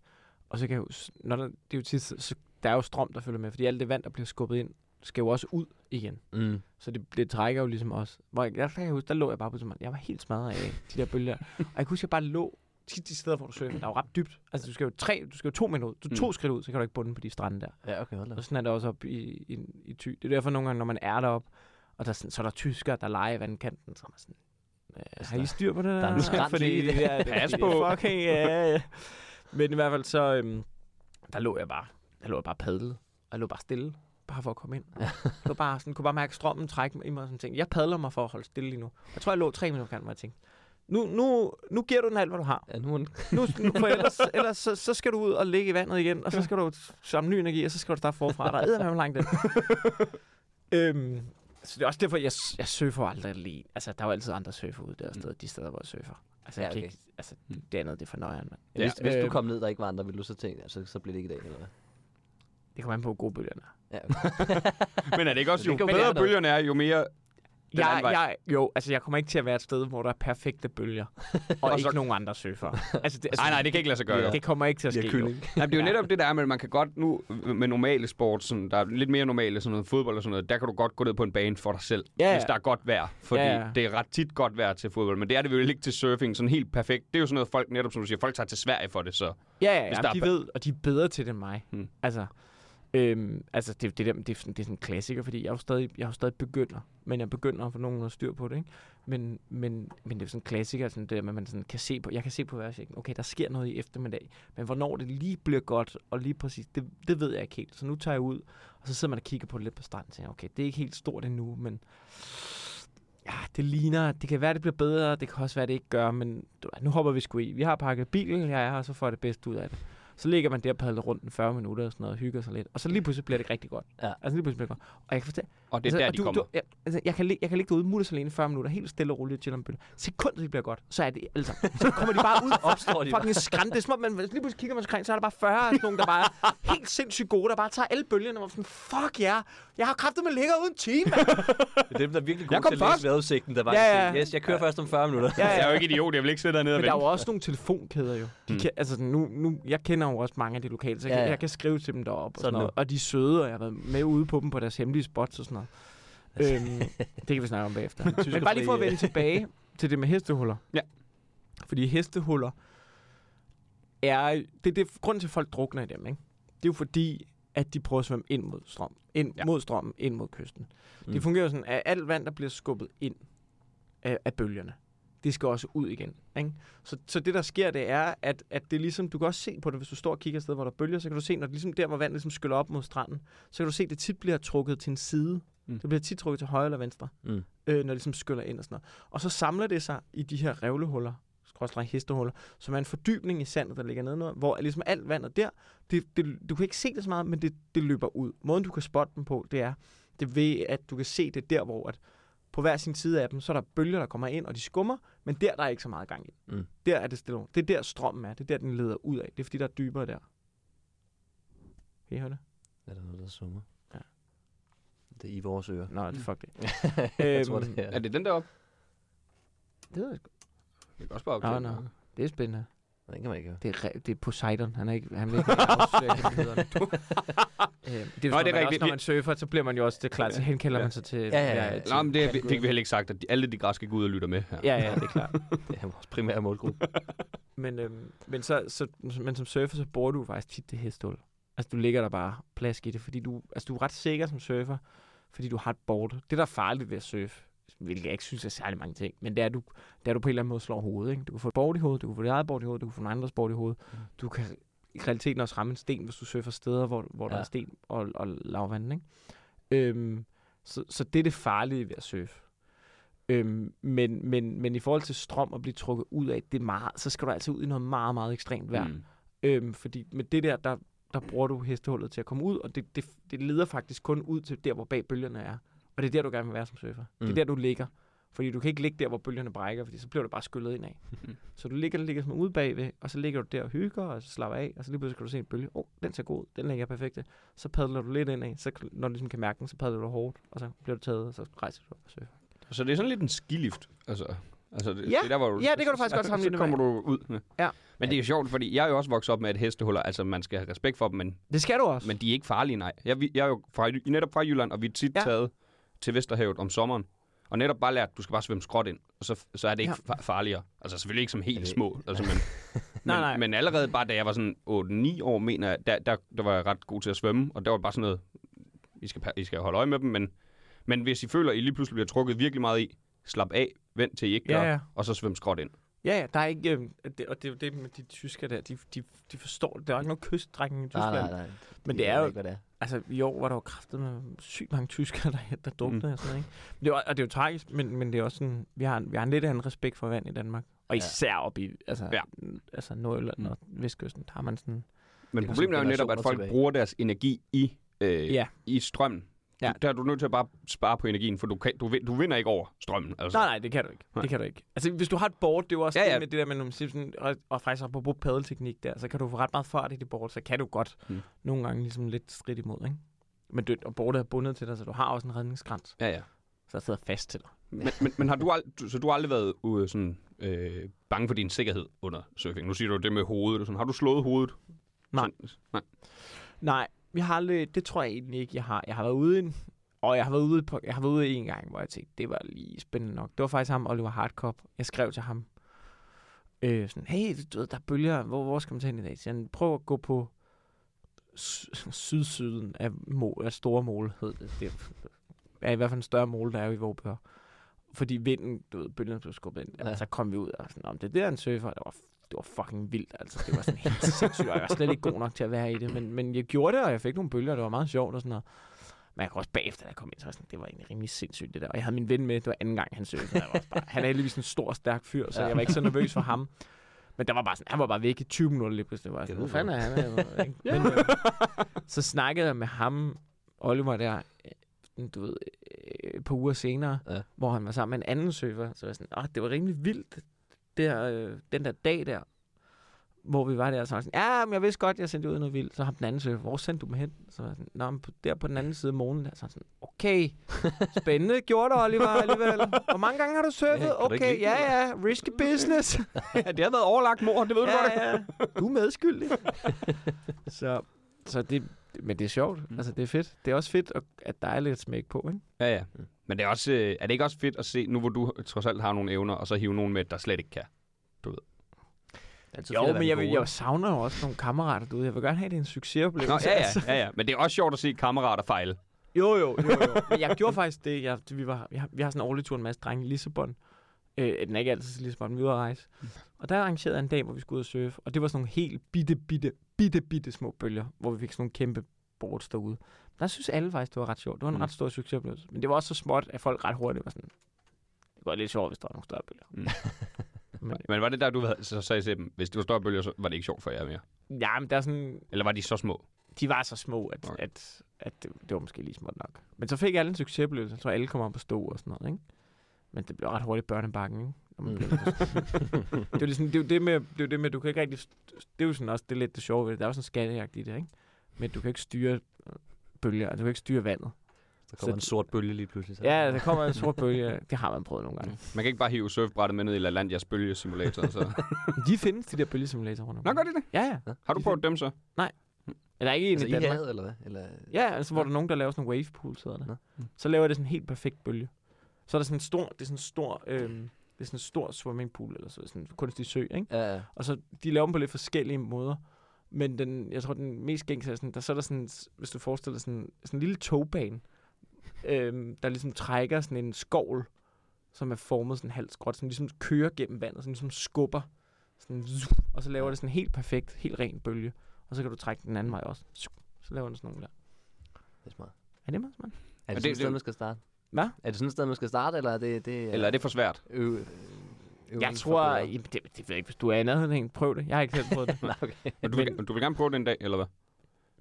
Og så kan jeg jo, når der, det er jo tit, så, der er jo strøm, der følger med, fordi alt det vand, der bliver skubbet ind, skal jo også ud igen. Mm. Så det, det trækker jo ligesom også. Hvor jeg, kan jeg huske, der lå jeg bare på sådan, jeg var helt smadret af de der bølger. Og jeg kan huske, jeg bare lå tit de steder, hvor du surfer. Der er jo ret dybt. Altså, du skal jo, tre, du skal jo to minutter ud. Du er to Mm. skridt ud, så kan du ikke bunde på de strande der. Ja, okay, hold. Og sådan er det også op i, i, i Thy. Det er derfor nogle gange, når man er deroppe, og der, er så er der tyskere, der leger i vandkanten, så er man sådan, øh, har I styr på det der? der er en skrant Fordi lige det. det der, Pas det- på. Fucking, ja, ja. Men i hvert fald så, øhm, der lå jeg bare, der lå jeg bare padlet. Og jeg lå bare stille, bare for at komme ind. Jeg lå bare sådan, kunne bare mærke strømmen trække i mig og sådan ting. Jeg padler mig for at holde stille lige nu. Jeg tror, jeg lå tre minutter kan, hvor jeg tænkte, nu, nu, nu giver du den alt, hvad du har. Ja, nu. Nu, nu for ellers, ellers så, så, skal du ud og ligge i vandet igen, og så skal du samle ny energi, og så skal du starte forfra. Der er med langt den. øhm, så det er også derfor, jeg, jeg surfer aldrig alene. Altså, der er jo altid andre surfer ude der steder, de steder, hvor jeg surfer. Altså, jeg Ja, okay. ikke, altså det andet, det er for nøjeren, mand. Ja, hvis, hvis du kom ned, der ikke var andre, ville du så tænke, altså, så bliver det ikke i dag, eller hvad? Det kommer an på, hvor gode bølgerne er. Ja, okay. Men er det ikke også, jo bedre bølgerne er, jo mere Jeg, vej? jeg, jo, altså jeg kommer ikke til at være et sted, hvor der er perfekte bølger, og, Og ikke så- nogen andre surfer. Altså, det, altså, Nej, nej, det kan ikke lade sig gøre. Ja. det kommer ikke til at ske. jo. Jamen, det er jo Ja. netop det der er, men man kan godt nu med normale sport, sådan, der er lidt mere normale, sådan noget fodbold og sådan noget, der kan du godt gå ned på en bane for dig selv, Ja, ja. hvis der er godt vejr. Fordi Ja, ja. det er ret tit godt vejr til fodbold, men det er det vel ikke til surfing, sådan helt perfekt. Det er jo sådan noget, folk netop, som du siger, folk tager til Sverige for det, så... Ja, Hvis ja, der jamen, er de ved, og de er bedre til det end mig. Hmm. Altså, øhm, altså det, det, der, det, er det er sådan en klassiker, fordi jeg er jo stadig, jeg er jo stadig begynder, men jeg begynder at få nogen at styr på det, ikke? Men, men, men det er sådan en klassiker, sådan det der at man sådan kan se på, jeg kan se på vejrudsigten, okay, der sker noget i eftermiddag, men hvornår det lige bliver godt, og lige præcis, det, det ved jeg ikke helt. Så nu tager jeg ud, og så sidder man og kigger på det lidt på stranden, og tænker, okay, det er ikke helt stort endnu, men ja, det ligner, det kan være, det bliver bedre, det kan også være, det ikke gør, men du, nu hopper vi sgu i. Vi har pakket bilen, jeg er her, og så får jeg det bedste ud af det. Så ligger man der og padler rundt en 40 minutter og sådan noget, og hygger sig lidt. Og så lige pludselig bliver det rigtig godt. Ja. Altså lige pludselig bliver det godt. Og jeg kan fortælle, Og det er altså, der, og de du, kommer. Du, ja, altså, jeg, kan, jeg kan ligge derude mutters alene i 40 minutter, helt stille og roligt og chille om bølge. Sekundet det bliver godt, så er det sammen. Så kommer de bare ud Opstår de bare. fucking skrænte. Det er som om, man lige pludselig kigger man omkring, så er der bare 40 af nogle, der bare er helt sindssygt gode, der bare tager alle bølgerne og sådan, fuck ja, yeah. jeg har kræftet med ligger uden en time, mand. Det er dem, der er virkelig gode til at læse vejrudsigten, der var Ja, ja, ja. yes, jeg kører først om 40 minutter. Ja, Jeg er ja. jo ikke idiot, jeg vil ikke sidde dernede og Men der er vente. jo også nogle telefonkæder jo. De Mm. kan, altså nu, nu, jeg kender jo også mange af de lokale, så jeg, Ja, kan, ja. jeg kan skrive til dem deroppe. Og, Sådan noget. og de er søde, og jeg har været med ude på dem på deres hemmelige spots og sådan noget. Øhm, det kan vi snakke om bagefter. Men bare lige for at vende tilbage til det med hestehuller. Ja. Fordi hestehuller er... Det er det, grunden til, at folk drukner i dem, ikke? Det er jo fordi, at de prøver at svømme ind mod strøm. Ind Ja. mod strømmen, ind mod kysten. Mm. Det fungerer sådan, at alt vand, der bliver skubbet ind af, af bølgerne, det skal også ud igen. Ikke? Så, så det, der sker, det er, at, at det er ligesom, du kan også se på det, hvis du står og kigger et sted, hvor der er bølger, så kan du se, når det ligesom der, hvor vandet ligesom skyller op mod stranden, så kan du se, at det tit bliver trukket til en side. Mm. Det bliver tit trukket til højre eller venstre, Mm. øh, når det ligesom skyller ind og sådan noget. Og så samler det sig i de her revlehuller, skråstrej hestehuller, som er en fordybning i sandet, der ligger nedenunder, hvor ligesom alt vandet der, det, det, du kan ikke se det så meget, men det, det løber ud. Måden, du kan spotte dem på, det er, det ved, at du kan se det der, hvor at på hver sin side af dem, så er der bølger, der kommer ind, og de skummer, men der, der er ikke så meget gang i. Mm. Der er det stille. Det er der strømmen er. Det er der, den leder ud af. Det er fordi, der er dybere der. Kan I høre det? Er der noget, der summer? Det i vores ører. Nå, det fuck det. jeg tror, Øhm, det er. Er det den der op? Det ved jeg sgu. Det kan også bare op Nå, nå. Det er spændende. Den kan man ikke høre. Det er, re- det er Poseidon. Han er ikke, han vil ikke øh, det er, Nå, det er rigtigt. Også, når man surfer, så bliver man jo også, det klart, så henkalder Ja. man sig til... Ja, ja, ja. til- Nå, men det fik vi heller ikke sagt, at de, alle de græske guder lytter med her. Ja, ja, det er klart. Det er vores primære målgruppe. Men, øhm, men, så, så, men som surfer, så bruger du faktisk tit det hestehul. Altså, du ligger der bare plask i det, fordi du, altså, du er ret sikker som surfer, fordi du har et board. Det, der er farligt ved at surfe, hvilket jeg ikke synes er særlig mange ting, men det er, du, det er, du på en eller anden måde slår hovedet. Ikke? Du kan få et board i hovedet, du kan få dit eget board i hovedet, du kan få en andres board i hovedet. Mm. Du kan i realiteten også ramme en sten, hvis du surfer steder, hvor, hvor ja. der er sten og, og lavvand. Ikke? Øhm, så, så det er det farlige ved at surfe. Øhm, men, men, men i forhold til strøm at blive trukket ud af, det er meget, så skal du altså ud i noget meget, meget ekstremt vejr. Mm. Øhm, fordi med det der, der, der bruger du hestehullet til at komme ud, og det, det, det leder faktisk kun ud til der, hvor bag bølgerne er. Og det er der, du gerne vil være som surfer. Mm. Det er Mm. der, du ligger. Fordi du kan ikke ligge der, hvor bølgerne brækker, fordi så bliver du bare skyllet ind af. Mm. så du ligger, ligger som ude bagved, og så ligger du der og hygger, og så slapper af, og så lige pludselig kan du se en bølge. Åh, oh, den ser god den ligger perfekt. Så padler du lidt ind af, så når du ligesom kan mærke den, så padler du hårdt, og så bliver du taget, og så rejser du op og surfer. Så det er sådan lidt en skilift. Altså, altså det, Ja, det er der, hvor du, ja, det kan du faktisk godt sammenligne Så det kommer du ud. Ja. Ja. Men det er jo sjovt, fordi jeg er jo også vokset op med, at hestehuller, altså man skal have respekt for dem, men, Det skal du også. men de er ikke farlige, nej. Jeg, jeg er jo fra, netop fra Jylland, og vi er tit Ja. taget til Vesterhavet om sommeren. Og netop bare lært, at du skal bare svømme skråt ind, og så, så er det ikke Ja. farligere. Altså selvfølgelig ikke som helt det- små, altså, men, Nej, men, nej. men allerede bare da jeg var sådan 8-9 år, mener jeg, der, der, der var jeg ret god til at svømme, og der var det bare sådan noget, I skal, I skal holde øje med dem, men, men hvis I føler, at I lige pludselig bliver trukket virkelig meget i, slap af, vent til I ikke gør, Ja, ja. og så svøm skråt ind. Ja, ja, der er ikke... Øh, det, og det er jo det med de tyskere der, de, de, de forstår det. Der er ikke nogen kyststrækning i Nej, Tyskland. nej, nej. Men De det er jo- Ikke, hvad det er. Altså, i år var der jo kraftet med sygt mange tyskere, der, der druknede mm. og sådan noget, ikke? Men det er, jo- og det er jo tragisk, men, men det er også sådan, vi har, en- vi har en lidt anden respekt for vand i Danmark. Og Ja. især op i, altså, ja. Ja. altså Nordjylland Mm. og Vestkysten, der har man sådan... Men er problemet er jo netop, at folk tilbage. bruger deres energi i, øh, Ja. i strømmen. Ja. Ja. Der er du nødt til at bare spare på energien, for du, kan, du, du vinder ikke over strømmen. Altså. Nej, nej, det kan du ikke. Nej. Det kan du ikke. Altså, hvis du har et board, det er jo også ja, Ja, med det der med, sådan, og, og faktisk på bruge paddelteknik der, så kan du få ret meget fart i det board, så kan du godt mm. Nogle gange ligesom lidt skridt imod, ikke? Men det, og boardet er bundet til dig, så du har også en redningskrans, Ja, ja. så der sidder fast til dig. Men, men, men har du, ald- du, så du har aldrig været ude, sådan, øh, bange for din sikkerhed under surfing? Nu siger du det med hovedet. og Sådan. Har du slået hovedet? Nej. Sådan, nej. Nej, jeg har aldrig, det tror jeg egentlig ikke, jeg har. Jeg har været ude en, og jeg har været ude på, jeg har været ude en gang, hvor jeg tænkte, det var lige spændende nok. Det var faktisk ham, Oliver Hardcop. Jeg skrev til ham, øh, sådan, hey, du ved, der er bølger, hvor, hvor skal man tage hen i dag? Så han prøv at gå på sy- sydsyden af, mål, af store mål, hed det. Det er i hvert fald en større mål, der er jo i Vågbør. Fordi vinden, du ved, bølgerne blev skubbet ind. Ja. Så kom vi ud og sådan, om det der er en surfer, det var, det var fucking vildt, altså. Det var sådan helt sindssygt, og jeg var slet ikke god nok til at være i det. Men, men jeg gjorde det, og jeg fik nogle bølger, og det var meget sjovt og sådan noget. Men jeg kan også bagefter, da jeg kom ind, så sådan, det var egentlig rimelig sindssygt det der. Og jeg havde min ven med, det var anden gang, han surfede. Jeg var bare, han er heldigvis en stor, stærk fyr, så Ja. jeg var ikke så nervøs for ham. Men der var bare sådan, han var bare væk i 20 minutter lige pludselig. Det var sådan, hvor fanden er han? Ikke? Men, øh, så snakkede jeg med ham, Oliver der, øh, du ved, øh, par uger senere, Ja. hvor han var sammen med en anden surfer. Så var jeg sådan, Åh, det var rimelig vildt, der, øh, den der dag der, hvor vi var der, så var jeg sådan, ja, men jeg vidste godt, jeg sendte ud noget vildt. Så ham den anden surfer, hvor sendte du dem hen? Så var jeg sådan, Nå, men der på den anden side af månen der, så sådan, okay, spændende, gjorde det, Oliver, alligevel. Hvor mange gange har du surfet? Ja, okay, ja, ja, risky business. ja, det har været overlagt mor, det ved du godt. ja, ja, du er medskyldig. så, så det, men det er sjovt. Mm. Altså, det er fedt. Det er også fedt, at- der er lidt smæk på, ikke? Ja, ja. Men det er, også, øh, er det ikke også fedt at se, nu hvor du trods alt har nogle evner, og så hive nogen med, der slet ikke kan? Jo, fedt at være men jeg, vil, jeg savner jo også nogle kammerater derude. Jeg vil gerne have, at det er en succesoplevelse. Nå, ja, altså. ja, ja, ja. Men det er også sjovt at se kammerater fejle. Jo, jo, jo, jo. Men jeg gjorde faktisk det. Jeg, vi, var, vi, har, vi har sådan en årlig tur en masse drenge i Lissabon. Øh, den er ikke altid til Lissabon, vi var rejse. Og der arrangerede jeg en dag, hvor vi skulle ud og surfe. Og det var sådan nogle helt bitte, bitte, bitte, bitte små bølger, hvor vi fik sådan nogle kæmpe boards derude. Der synes alle faktisk, det var ret sjovt. Det var en Mm. ret stor succesoplevelse. Men det var også så småt, at folk ret hurtigt var sådan, det var lidt sjovt, hvis der var nogle større bølger. Mm. Men, Men var det der, du havde- så sagde til dem, hvis det var større bølger, så var det ikke sjovt for jer mere? ja, men der er sådan, Eller var de så små? de var så små, at, okay. At, at det, det, var måske lige småt nok. Men så fik alle en succesoplevelse. Jeg tror, alle kom op på stå og sådan noget, ikke? Men det blev ret hurtigt børnebakken, ikke? Mm. det, er jo ligesom, det, er det, med, det er det med, du kan ikke rigtig... Det er jo sådan også det er lidt det sjove ved det. Der er jo sådan en skattejagt i det, ikke? Men du kan ikke styre øh, bølger, du kan ikke styre vandet. Der kommer Så- en sort bølge lige pludselig. Så. Ja, der kommer en sort bølge. Det har man prøvet nogle gange. Man kan ikke bare hive surfbrættet med ned i LaLandias bølgesimulator. Så. De findes, de der bølgesimulatorer. rundt Nå, gør de det? Ja, ja. Har du De prøvet dem så? Eller ikke en Altså i i Danmark. havet, eller hvad? Eller... Ja, altså hvor der er nogen, der laver sådan en wave pool, hedder det. Nå. Så laver det sådan en helt perfekt bølge. Så er der sådan en stor, det er sådan en stor, øhm, det er sådan en stor swimmingpool, eller så, sådan en kunstig sø, ikke? Ja, ja. Og så, de laver dem på lidt forskellige måder. Men den, jeg tror, den mest gængse er sådan, der, så er der sådan, hvis du forestiller dig sådan, sådan en lille togbane, øhm, der ligesom trækker sådan en skovl, som er formet sådan halvt skråt, som ligesom kører gennem vandet, sådan ligesom skubber, sådan, zup, og så laver det sådan en helt perfekt, helt ren bølge. Og så kan du trække den anden vej også. Så laver den sådan nogle der. Det er smart. Er det meget smart? Er det, det- sådan et sted, man skal starte? Hvad? Er det sådan et sted, man skal starte, eller er det... det Eller er det for svært? øv, øv, Jeg tror, jamen, det, det ved jeg ikke, hvis du er i nærheden prøv det. Jeg har ikke selv prøvet det. Nej, okay. Men du, vil, du vil gerne prøve det en dag, eller hvad?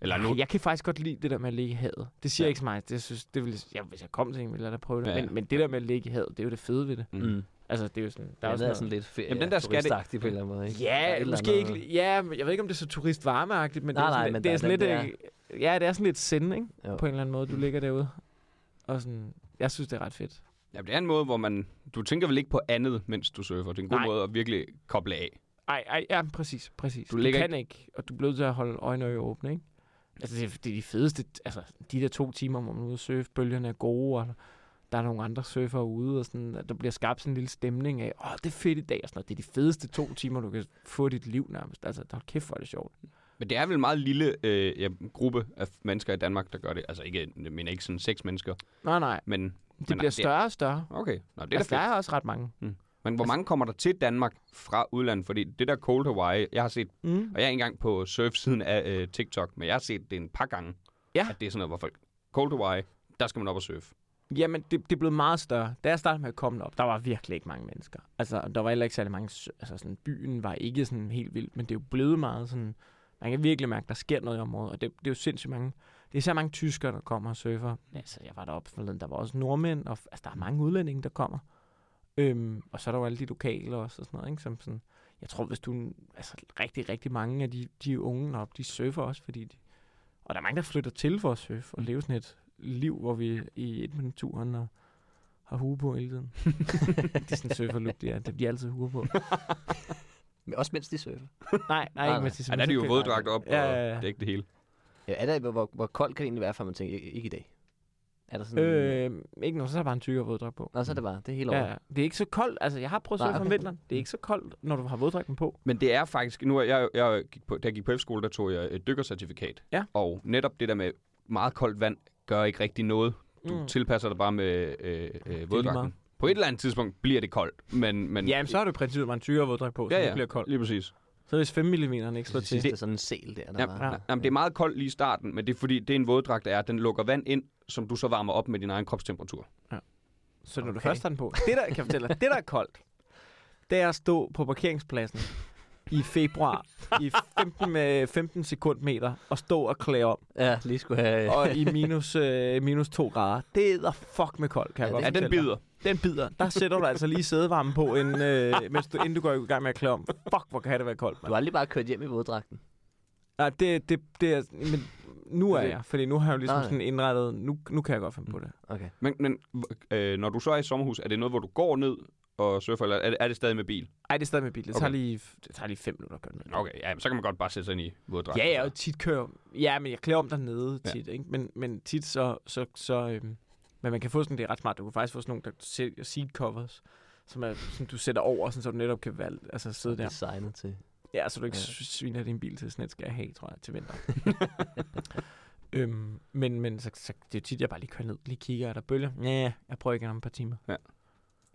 Eller nu? Nej, jeg kan faktisk godt lide det der med at ligge i havet. Det siger Ja. ja. ikke så meget. Det synes, det vil, ja, hvis jeg kom til en, ville jeg da prøve det. Ja, Ja, ja. men, men det der med at ligge i havet, det er jo det fede ved det. Mm. Mm. Altså, det er jo sådan... Der Der er er, det er sådan sådan lidt ferie, Jamen, den der skal det- turistagtig på en eller anden måde, ikke? Der er Ja, eller måske andet- ikke... Ja, men jeg ved ikke, om det er så turistvarmeagtigt, men Nej, det er, nej, sådan, men det er der- sådan lidt... øh, Ja, det er sådan lidt sind, ikke? Jo. På en eller anden måde, du ligger derude. Og sådan... Jeg synes, det er ret fedt. Ja, det er en måde, hvor man... Du tænker vel ikke på andet, mens du surfer. Det er en god Nej. måde at virkelig koble af. Ej, ej, ja, præcis, præcis. Du Du, kan ikke, og du bliver nødt til at holde øjne og åbne, ikke? Altså, det, er- det er de fedeste, altså, de der to timer, hvor man er ude og surfe, bølgerne er gode, og der er nogle andre surfere ude, og sådan, at der bliver skabt sådan en lille stemning af, åh, det er fedt i dag, og sådan noget. Det er de fedeste to timer, du kan få dit liv nærmest. Altså, der er kæft, hvor er det sjovt. Men det er vel en meget lille øh, ja, gruppe af mennesker i Danmark, der gør det. Altså ikke, mener ikke sådan seks mennesker, Nej, nej, men... det men bliver større og større. Okay, Nå, det er altså, der er også ret mange. Men hvor mange kommer der til Danmark fra udlandet? Fordi det der Cold Hawaii, jeg har set, Mm. og jeg er ikke engang på surf-siden af øh, TikTok, men jeg har set det en par gange, Ja. at det er sådan noget, hvor folk... Cold Hawaii, der skal man op og surfe. Jamen, det, det er blevet meget større. Da jeg startede med at komme op, der var virkelig ikke mange mennesker. Altså, der var heller ikke særlig mange... Altså, sådan, byen var ikke sådan helt vild, men det er jo blevet meget sådan... Man kan virkelig mærke, at der sker noget i området, og det, det er jo sindssygt mange... Det er især mange tyskere, der kommer og surfer. Altså, jeg var deroppe forleden, der var også nordmænd, og altså, der er mange udlændinge, der kommer. Øhm, og så er der jo alle de lokale også, og sådan noget, ikke? Som sådan, jeg tror, hvis du... Altså, rigtig, rigtig mange af de, de unge deroppe, de surfer også, fordi de... Og der er mange, der flytter til for at surfe, og leve sådan et liv, hvor vi er i et minut turen og har hue på hele tiden. det er sådan en surferlook, de er. Det bliver altid hue på. Men også mens de surfer. Nej, nej, nej. ikke med Ja, der er de jo våddragt op, Ja, og ja, ja. det er ikke det hele. Ja, er der, hvor, hvor koldt kan det egentlig være, for man tænker, ikke, i dag? Er der sådan... Øh, ikke noget, så er der bare en tykkere våddragt på. Nå, så er det bare, det er hele året. Ja, ja. det er ikke så koldt. Altså, jeg har prøvet at okay. vinteren. Det er ikke så koldt, når du har våddragten på. Men det er faktisk... Nu er jeg, jeg gik på, da jeg gik på F-skole, der tog jeg et dykkercertifikat. Ja. Og netop det der med meget koldt vand, gør ikke rigtig noget. Du Mm. tilpasser dig bare med øh, øh, meget. våddragten. På et eller andet tidspunkt bliver det koldt, men... men Jamen, så har du i princippet bare en tykkere våddragt på, så ja, det ja, bliver koldt. lige præcis. Så hvis 5 mm ikke slår Så til. det er sådan en sel der, der Ja, var. ja. Jamen, det er meget koldt lige i starten, men det er fordi, det er en våddragt, der er, at den lukker vand ind, som du så varmer op med din egen kropstemperatur. Så når du Okay. først har den på. Det der, kan jeg fortælle dig, det der er koldt, det er at stå på parkeringspladsen i februar i 15, med 15 sekundmeter og stå og klæde om. Ja, lige skulle have... og i minus, øh, minus 2 grader. Det er fuck med koldt, kan jeg Ja, godt Ja, den dig. bider. Den bider. Der sætter du altså lige sædevarme på, inden, øh, mens du, inden du går i gang med at klæde om. Fuck, hvor kan det være koldt, Du mand. har aldrig bare kørt hjem i våddragten. Ja, det, det, det er, men nu er Det- jeg, fordi nu har jeg jo ligesom Nej. sådan indrettet, nu, nu kan jeg godt finde på det. Okay. Men, men øh, når du så er i sommerhus, er det noget, hvor du går ned og surfer, eller er det, er det stadig med bil? Ej, det er stadig med bil. Det tager Okay. lige, det tager lige fem minutter at køre ned. Okay, ja, så kan man godt bare sætte sig ind i våddragt. Ja, jeg jo tit kører. Ja, men jeg klæder om dernede Ja. tit, ikke? Men, men tit så, så, så øhm, men man kan få sådan, det er ret smart, du kan faktisk få sådan nogle, der sælger seat covers, som, er, som du sætter over, sådan, så du netop kan valg, altså sidde der. Designet til... Ja, så du ikke Ja. ja. sviner din bil til sådan et skal jeg have, tror jeg, til vinter. øhm, men men så, så, det er jo tit, jeg bare lige kører ned, lige kigger, er der bølger? Ja, jeg prøver igen om et par timer.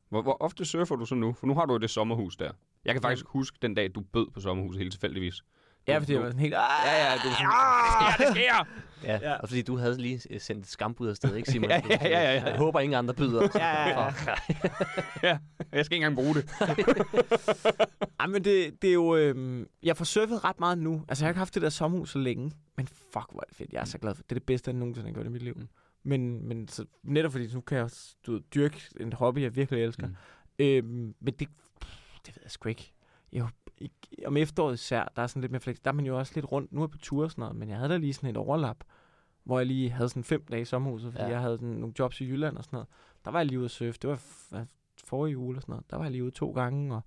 Hvor, hvor ofte surfer du så nu? For nu har du jo det sommerhus der. Jeg kan faktisk huske den dag, du bød på sommerhuset helt tilfældigvis. Ja, fordi jeg var sådan helt... "Ah!" Ja, ja, du er sådan, det sker, det sker! Ja, Ja. ja. og fordi du havde lige sendt et skambud afsted, ikke Simon? Ja, ja, ja, ja, ja. Jeg håber, ingen andre byder. Ja, ja, ja. Fuck. Jeg skal ikke engang bruge det. Ej, men det, det er jo... Øhm, jeg får surfet ret meget nu. Altså, jeg har ikke haft det der sommerhus så længe. Men fuck, hvor er det fedt. Jeg er så glad for det. Det er det bedste, jeg nogensinde har gjort i mit liv. Mm. Men, men så, netop fordi nu kan jeg du dyrke en hobby, jeg virkelig elsker. Mm. Øhm, men det, det ved jeg sgu ikke. Jeg, om efteråret især, der er sådan lidt mere flex. Der er man jo også lidt rundt. Nu er på tur og sådan noget, men jeg havde da lige sådan et overlap, hvor jeg lige havde sådan fem dage i sommerhuset, fordi Ja. ja. jeg havde sådan nogle jobs i Jylland og sådan noget. Der var jeg lige ude at surfe. Det var forrige uge eller sådan noget. Der var jeg lige ude to gange, og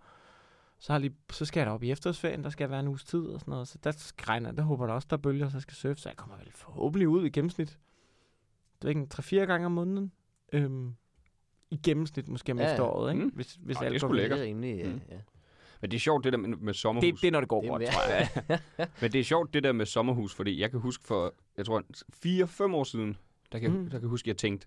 så, har lige, så skal jeg derop i efterårsferien, der skal jeg være en uges tid og sådan noget. Så der regner jeg, der håber jeg da også, der er bølger, så jeg skal surfe. Så jeg kommer vel forhåbentlig ud i gennemsnit. Det er ikke en 3-4 gange om måneden. Øhm, I gennemsnit måske om Ja, ja. efteråret, ikke? Mm. Hvis, hvis Nå, alt det er vel. lækkert. Det er rimelig, Mm. mm. ja. Men det er sjovt, det der med, med sommerhus. Det, det er, når det går Det godt, tror jeg. Men det er sjovt, det der med sommerhus, fordi jeg kan huske for, jeg tror, 4-5 år siden, der kan, mm. Der kan jeg huske, at jeg tænkte,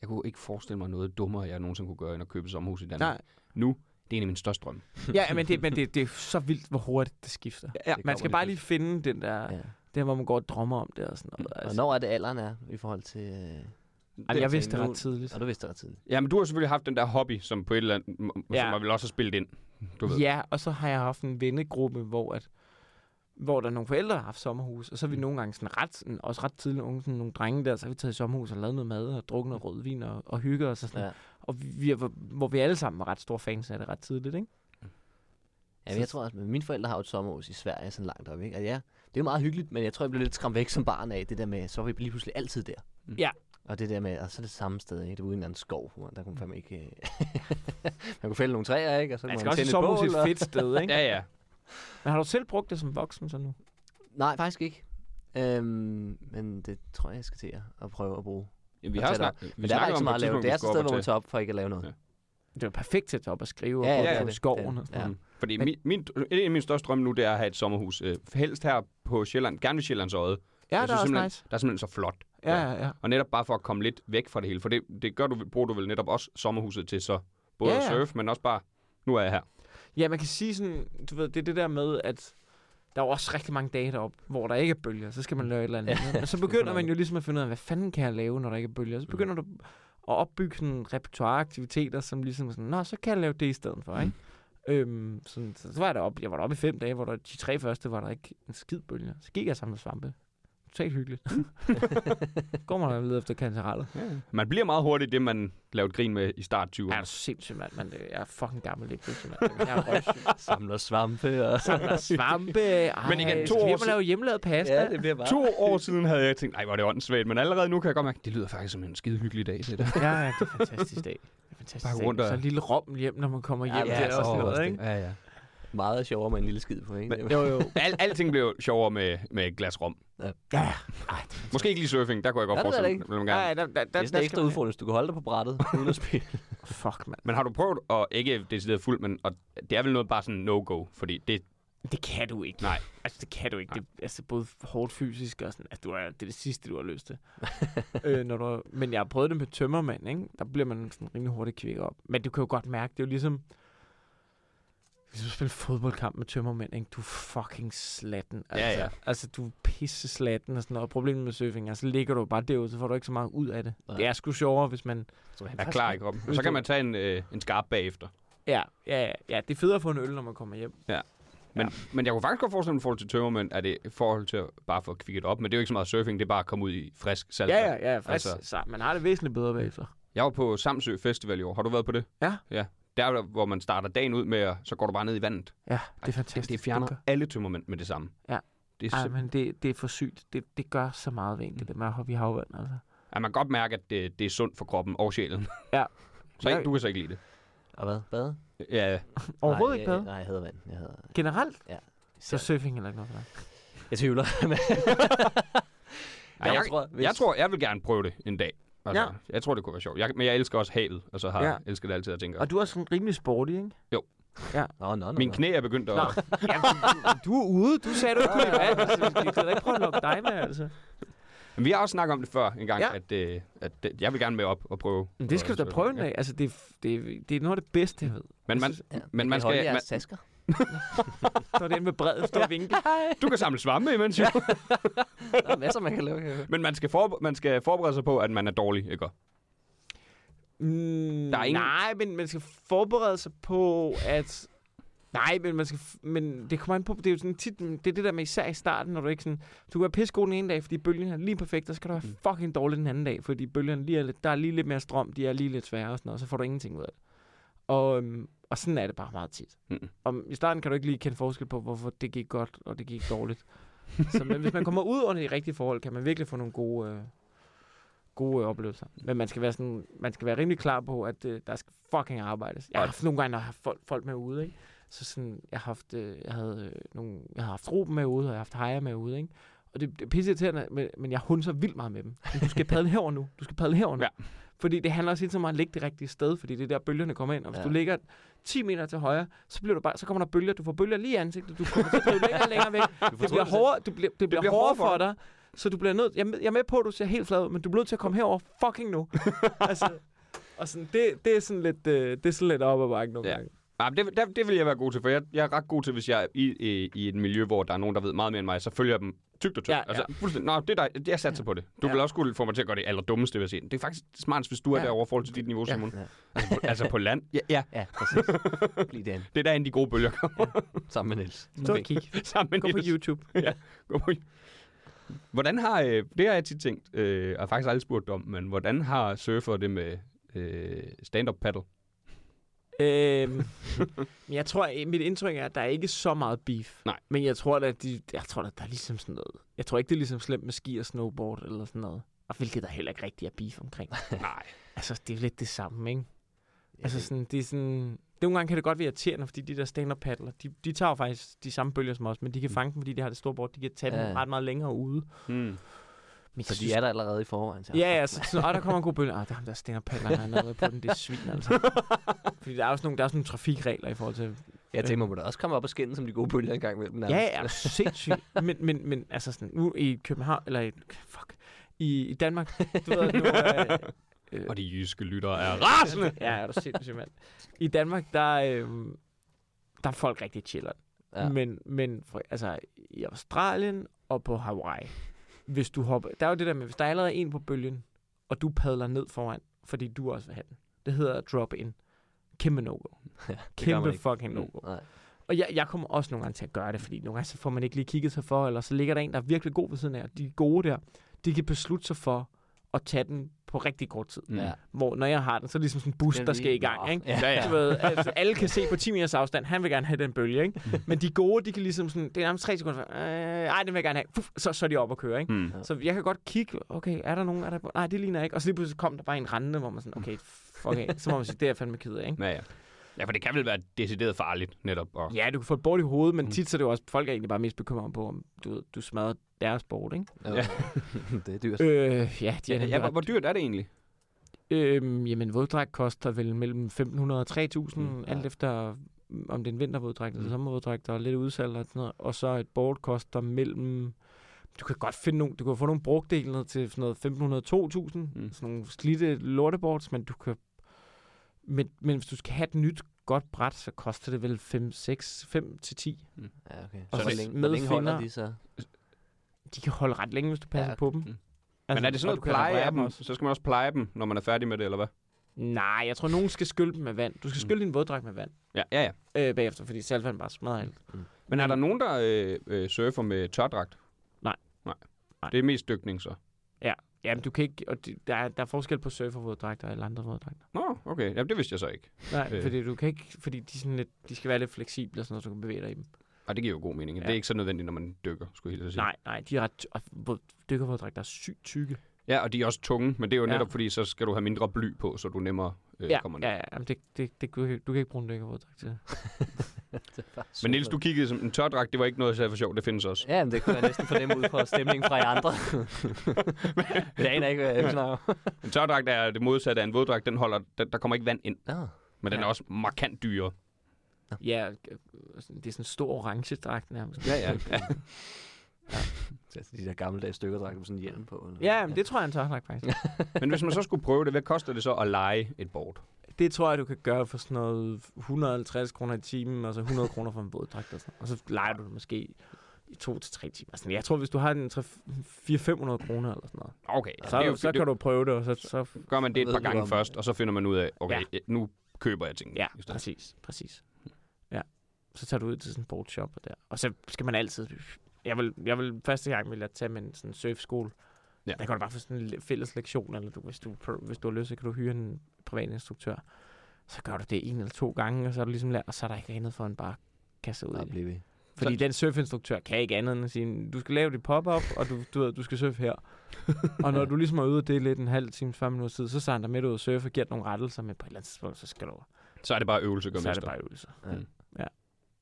jeg kunne ikke forestille mig noget dummere, jeg nogensinde kunne gøre, end at købe et sommerhus i Danmark. Nej. Nu, det er en af mine største drømme. Ja, men, det, men det, det er så vildt, hvor hurtigt det skifter. Ja, Det Man skal bare lige finde den der, ja. der hvor man går og drømmer om det og sådan noget. Og Altså. når er det alderen er i forhold til... Øh... Altså, jeg vidste det ret tidligt. Og du vidste det ret tidligt. Ja, men du har selvfølgelig haft den der hobby, som på et eller andet, Ja. som man vil også have spillet ind. Du ved. Ja, og så har jeg haft en vennegruppe, hvor, at, hvor der er nogle forældre, der har haft sommerhus, og så er vi Mm. nogle gange sådan ret, sådan, også ret tidligt unge, sådan nogle drenge der, så har vi taget i sommerhus og lavet noget mad og drukket noget rødvin og, og hygget os og sådan Ja. Og vi, hvor vi alle sammen var ret store fans af det ret tidligt, ikke? Ja, men jeg tror også, at mine forældre har jo et sommerhus i Sverige, sådan langt op, ikke? Og ja, det er jo meget hyggeligt, men jeg tror, jeg blev lidt skræmt væk som barn af det der med, så var vi lige pludselig altid der. Mm. Ja. Og det der med, og så er det samme sted, ikke? Det var ude i en eller anden skov, hvor der kunne man fandme ikke... øh, man kunne fælde nogle træer, ikke? Og så Man kunne skal man også tænde et et og- fedt sted, ikke? Ja, ja. Men har du selv brugt det som voksen så nu? Nej, faktisk ikke. Øhm, men det tror jeg, jeg skal til at, prøve at bruge. ja vi Og har tage snakket, vi Men der er ikke så om på meget et at lave. Det er skulle sted, op hvor man tager op for ikke at lave noget. Ja. Det er perfekt til at tage op og skrive Ja, og ja, i det. skoven Det og sådan. Mm. Fordi Men- min, min, en af mine største drømme nu, det er at have et sommerhus. Øh, helst her på Sjælland, gerne ved Sjællands Øje. Ja, det er synes også nice. Der er simpelthen så flot. Ja, ja, ja. Og netop bare for at komme lidt væk fra det hele. For det, det gør du, bruger du vel netop også sommerhuset til så både Ja, at ja. surfe, men også bare, nu er jeg her. Ja, man kan sige sådan, du ved, det er det der med, at der er jo også rigtig mange dage deroppe, hvor der ikke er bølger. Så skal man lave et eller andet. Ja. Så begynder man jo ligesom at finde ud af, hvad fanden kan jeg lave, når der ikke er bølger? Så begynder du at opbygge sådan en repertoire aktiviteter, som ligesom sådan, nå, så kan jeg lave det i stedet for, ikke? Øhm, sådan, så, så var jeg deroppe, jeg var deroppe i fem dage, hvor der de tre første var der ikke en skid bølger. Så gik jeg sammen med svampe. Totalt hyggeligt. Går man og leder efter kantereller. Man bliver meget hurtigt det, man lavede grin med i start 20'erne. Jeg er sindssygt, mand. men Jeg er fucking gammel, ikke? mand. Jeg er røvsyg. Samler svampe og... Samler svampe. Ej, Men igen, to skal år siden- lave hjemmelavet pasta. Ja, det bliver bare... To år siden havde jeg tænkt, nej, hvor er det åndssvagt, men allerede nu kan jeg godt mærke, det lyder faktisk som en skide hyggelig dag til det. Ja, ja, det er en fantastisk dag. Det er en fantastisk Bare dag. rundt og- Så en lille rom hjem, når man kommer hjem. Ja, det ja, er så også noget, ikke? Ja, ja. Meget sjovere med en lille skid på, ikke? Men- Jo, jo. Al, alting blev sjovere med, med et glas rom. Ja, ja. Måske ikke lige surfing, der kunne jeg godt Ja, det forestille mig. ja, der, der, der, Det er ekstra udfordring, hvis du kan holde dig på brættet uden at spille. Fuck, mand. Men har du prøvet, og ikke decideret fuldt, men og det er vel noget bare sådan no-go, fordi det, Det kan du ikke. Nej. Altså, det kan du ikke. Det er altså, både hårdt fysisk og sådan. Altså, du er, det er det sidste, du har lyst til. øh, når du, men jeg har prøvet det med tømmermand, ikke? Der bliver man sådan rimelig hurtigt kvikket op. Men du kan jo godt mærke, det er jo ligesom... Hvis du spiller fodboldkamp med tømmermænd, ikke? du er fucking slatten. Altså, Ja, ja. altså, du er pisse slatten og sådan noget. Og problemet med surfing er, så ligger du bare derude, så får du ikke så meget ud af det. Nej. Det er sgu sjovere, hvis man... er klar i kroppen. Og så kan man tage en, øh, en skarp bagefter. Ja, ja, ja, ja. Det er federe at få en øl, når man kommer hjem. Men, ja. men jeg kunne faktisk godt forestille mig i forhold til tømmermænd, at det i forhold til at bare få kvikket op. Men det er jo ikke så meget surfing, det er bare at komme ud i frisk salg. Ja, ja, ja. Frisk, altså. så man har det væsentligt bedre bagefter. Jeg var på Samsø Festival i år. Har du været på det? Ja. Ja. Der, er hvor man starter dagen ud med, at så går du bare ned i vandet. Ja, det er fantastisk. det fjerner alle tømmermænd med det samme. Ja. Det er Ej, men det, det er for sygt. Det, det gør så meget ved en, det der med at hoppe i havvand, altså. ja, man kan godt mærke, at det, det er sundt for kroppen og sjælen. Ja. Så du kan så ikke lide det. Og hvad? Bade? Ja, Overhovedet nej, ikke bade. Nej, jeg hader vand. Jeg, hader... Generelt? Ja. Så surfing eller ikke noget for dig? jeg tvivler. Men- Ja, jeg, tror, jeg tror, jeg vil gerne prøve det en dag. Altså, Ja. Jeg tror, det kunne være sjovt. Jeg, men jeg elsker også havet, og så har Ja. jeg elsket det altid at tænke. Og du er sådan rimelig sporty, ikke? Nå, nå, nå. Min knæ er begyndt at... Nå. ja, du, du er ude. Du sagde, du ikke kunne lide vand. Altså, vi kan da ikke prøve at lukke dig med, altså. Men vi har også snakket om det før en gang, Ja. at, øh, at det, jeg vil gerne med op og prøve. Men det skal du da prøve en dag. Altså, det, er- det, det er noget af det bedste, jeg ved. Men Jeg man, synes- Ja, men man kan holde skal... jeres Man, Så den med bredet står og vinker. du kan samle svampe imens, jo. Der er masser, man kan lave. høre. Men man skal, for, man skal forberede sig på, at man er dårlig, ikke? Mm, Der er ingen- Nej, men man skal forberede sig på, at... Nej, men man skal... f- Men det kommer an på... Det er jo sådan tit... Det er det der med især i starten, når du ikke sådan... Du kan være pissegod den ene dag, fordi bølgen er lige perfekt, og så kan du være Mm. fucking dårlig den anden dag, fordi bølgerne lige er lidt, der er lige lidt mere strøm, de er lige lidt sværere og sådan noget, og så får du ingenting ud af det. Og, øhm, og sådan er det bare meget tit. Mm. Og i starten kan du ikke lige kende forskel på, hvorfor det gik godt, og det gik dårligt. Så men hvis man kommer ud under de rigtige forhold, kan man virkelig få nogle gode, øh, gode øh, oplevelser. Men man skal være sådan, man skal være rimelig klar på, at øh, der skal fucking arbejdes. Jeg har haft nogle gange, når jeg har haft folk, folk med ude, ikke? Så sådan, jeg har haft, øh, jeg havde øh, nogle, jeg har haft Ruben med ude, og jeg har haft Heja med ude, ikke? Og det, det er pisse men, men jeg hunser vildt meget med dem. Du skal padle herover nu. Du skal padle herover nu. Ja. Fordi det handler også helt så meget om at ligge det rigtige sted, fordi det er der bølgerne kommer ind. Og hvis ja. du ligger 10 meter til højre, så, bliver du bare, så kommer der bølger. Du får bølger lige i ansigtet. Du kommer til at drive længere og længere væk. Det bliver hårdere, du bliver, det bliver, bliver hårdere for dig. Så du bliver nødt... Jeg, er med- jeg er med på, at du ser helt flad ud, men du bliver nødt til at komme herover fucking nu. altså, og sådan, det, det, er sådan lidt, øh, det er sådan lidt op ad bakken nogle Ja. gange. Ja, det, det, det vil jeg være god til, for jeg, jeg er ret god til, hvis jeg er i, i, i et miljø, hvor der er nogen, der ved meget mere end mig, så følger jeg dem tygt og tykt. Ja, altså, fuldstændig. Nå, det er dig. Jeg satser på det. Du Ja. vil også skulle få mig til at gøre det allerdummeste, vil jeg sige. Det er faktisk smartest, hvis du er Ja. derovre i forhold til dit niveau, Ja. Simon. Ja. Altså, på, altså på land. Ja, ja. Ja, præcis. Bliv den. Det er derinde, de gode bølger kommer. Sammen med Niels. Stå og kig. sammen med Gå på Niels. YouTube. Gå på Hvordan har, øh, det har jeg tit tænkt, øh, og faktisk aldrig spurgt om, men hvordan har surfer det med øh, stand-up paddle? Øhm, men jeg tror, at mit indtryk er, at der er ikke så meget beef. Nej. Men jeg tror, at de, jeg tror, at der er ligesom sådan noget. Jeg tror ikke, det er ligesom slemt med ski og snowboard eller sådan noget. Og hvilket der heller ikke rigtig er beef omkring. Nej. altså, det er lidt det samme, ikke? Altså sådan, det er sådan... Nogle gange kan det godt være irriterende, fordi de der stand-up paddler, de, de tager jo faktisk de samme bølger som os, men de kan fange dem, fordi de har det store bord. De kan tage Ja. dem ret meget længere ude. Hmm. Men Så jeg de er der allerede i forvejen. Så. Ja, ja, så, så og der kommer en god bølge. Ah, der er ham der stand-up paddler, han er nede på den. Det er svin, altså. Fordi der er også nogle, der er også nogle trafikregler i forhold til... Jeg tænker, man må da også komme op og skinne som de gode bølger en gang imellem. Ja, ja, er sindssygt. Men, men, men altså sådan, nu i København, eller i, fuck, i, i Danmark, du ved, nu, øh, øh, Og de jyske lyttere er rasende. Ja, er du sindssygt, mand. I Danmark, der, øh, der er folk rigtig chiller. Ja. Men, men for, altså, i Australien og på Hawaii, hvis du hopper... Der er jo det der med, hvis der er allerede en på bølgen, og du padler ned foran, fordi du også vil have den. Det hedder drop in. Kæmpe no-go. Ja, Kæmpe fucking no-go. Nej. Og jeg, jeg kommer også nogle gange til at gøre det, fordi nogle gange så får man ikke lige kigget sig for, eller så ligger der en, der er virkelig god ved siden af, og de gode der, de kan beslutte sig for at tage den på rigtig kort tid. Mm. Ja. Hvor når jeg har den, så er det ligesom sådan en Den der skal i gang. Ikke? Ja, ja. Du ved, altså, alle kan se på 10 meters afstand, han vil gerne have den bølge. Ikke? Men de gode, de kan ligesom sådan, det er nærmest 3 sekunder, øh, ej, den vil jeg gerne have. Puff, så, så er de oppe og køre. Ikke? Hmm. Så jeg kan godt kigge, okay, er der nogen, er der, nej, det ligner ikke. Og så lige pludselig kom der bare en rende, hvor man sådan, okay, fuck af. Så må man sige, det er jeg fandme ked af, ikke? Ja, ja. Ja, for det kan vel være decideret farligt, netop. Og... Ja, du kan få et bort i hovedet, men Mm. tit så er det jo også, folk er egentlig bare mest bekymret på, om du, ved, du smadrer deres bord, ikke? Ja. Det er dyrt. Øh, ja, de er Ja, ja, hvor, hvor dyrt er det egentlig? Øhm, jamen, våddragt koster vel mellem 1.500 og 3.000, Mm, ja. alt efter mm, om det er en vintervåddragt eller Mm. sommervåddragt, og lidt udsalg og sådan noget. Og så et board koster mellem... Du kan godt finde nogle, du kan få nogle ned til sådan noget 1.500-2.000, Mm. mm. sådan nogle slidte lorteboards, men du kan... Men, men hvis du skal have et nyt godt bræt, så koster det vel 5, 6, 5 til 10. Ja, okay. Og Så hvor så længe, med hvor længe holder de så? De kan holde ret længe, hvis du passer Ja, ja, på dem. Mm. Men er det sådan og noget du kan pleje af dem? også. Så skal man også pleje dem, når man er færdig med det, eller hvad? Nej, jeg tror, nogen skal skylle dem med vand. Du skal Mm. skylle din våddragt med vand Ja, ja, ja. øh, bagefter, fordi saltvand bare smadrer alt. Men er der nogen, der øh, øh, surfer med tørdragt? Nej. Nej. Nej. Det er mest dykning, så. Jamen, du kan ikke... Og det, der, er, der er forskel på surfervåddragter og andre våddragter. Nå, okay. Jamen, det vidste jeg så ikke. Nej, Øh. fordi du kan ikke... Fordi de, sådan lidt, de skal være lidt fleksible sådan så du kan bevæge dig i dem. Og det giver jo god mening. Ja. Det er ikke så nødvendigt, når man dykker, skulle jeg at sige. Nej, nej, de er ret... Dykkervåddragter er sygt tykke. Ja, og de er også tunge, men det er jo Ja. netop fordi, så skal du have mindre bly på, så du nemmere øh, ja, kommer ned. ja, ja, jamen det, det, det, du, kan, du kan ikke bruge en dykkervåddragt til. Men Niels, du kiggede som en tørdragt, det var ikke noget, jeg sagde for sjov, det findes også. Ja, men det kunne jeg næsten fornemme ud fra stemningen fra jer andre. jeg aner ikke, hvad jeg snakker. En tørdragt er det modsatte af en våddragt, den holder, der, der kommer ikke vand ind, Nå. men den Ja. er også markant dyrere. Ja, øh, det er sådan en stor orange dragt nærmest. Ja, ja. ja. Så de der gammeldags stykker, med sådan en hjelm på. Eller? Ja, men det tror jeg er en tørdragt faktisk. Men hvis man så skulle prøve det, hvad koster det så at lege et board? Det tror jeg, du kan gøre for sådan noget 150 kroner i timen, og så 100 kroner for en våddragt. Og, sådan. og så leger du det måske i to til tre timer. Sådan, jeg tror, hvis du har den 400-500 kroner eller sådan noget, Okay, så, det er jo, så det, kan du prøve det, og så, så gør man det et par gange om- først, og så finder man ud af, okay, Ja. nu køber jeg tingene. Ja, præcis, præcis. Ja. Så tager du ud til sådan en boardshop og der. Og så skal man altid... Jeg vil, jeg vil første gang vil jeg tage med en sådan surfskole. Ja. Ja. Der kan du bare få sådan en le- fælles lektion, eller du, hvis, du, hvis du har lyst, så kan du hyre en privat instruktør. Så gør du det en eller to gange, og så er du ligesom lært, og så er der ikke andet for end bare sig ud Der det. bliver vi. Fordi Så- den surfinstruktør kan ikke andet end at sige, du skal lave dit pop-up, og du, du, ved, du skal surfe her. og når du ligesom er ude af det lidt en halv time, 40 minutter tid, så sender dig med ud og surfe og giver dig nogle rettelser, men på et eller andet tidspunkt, så skal du, Så er det bare øvelse, gør så er det bare øvelser.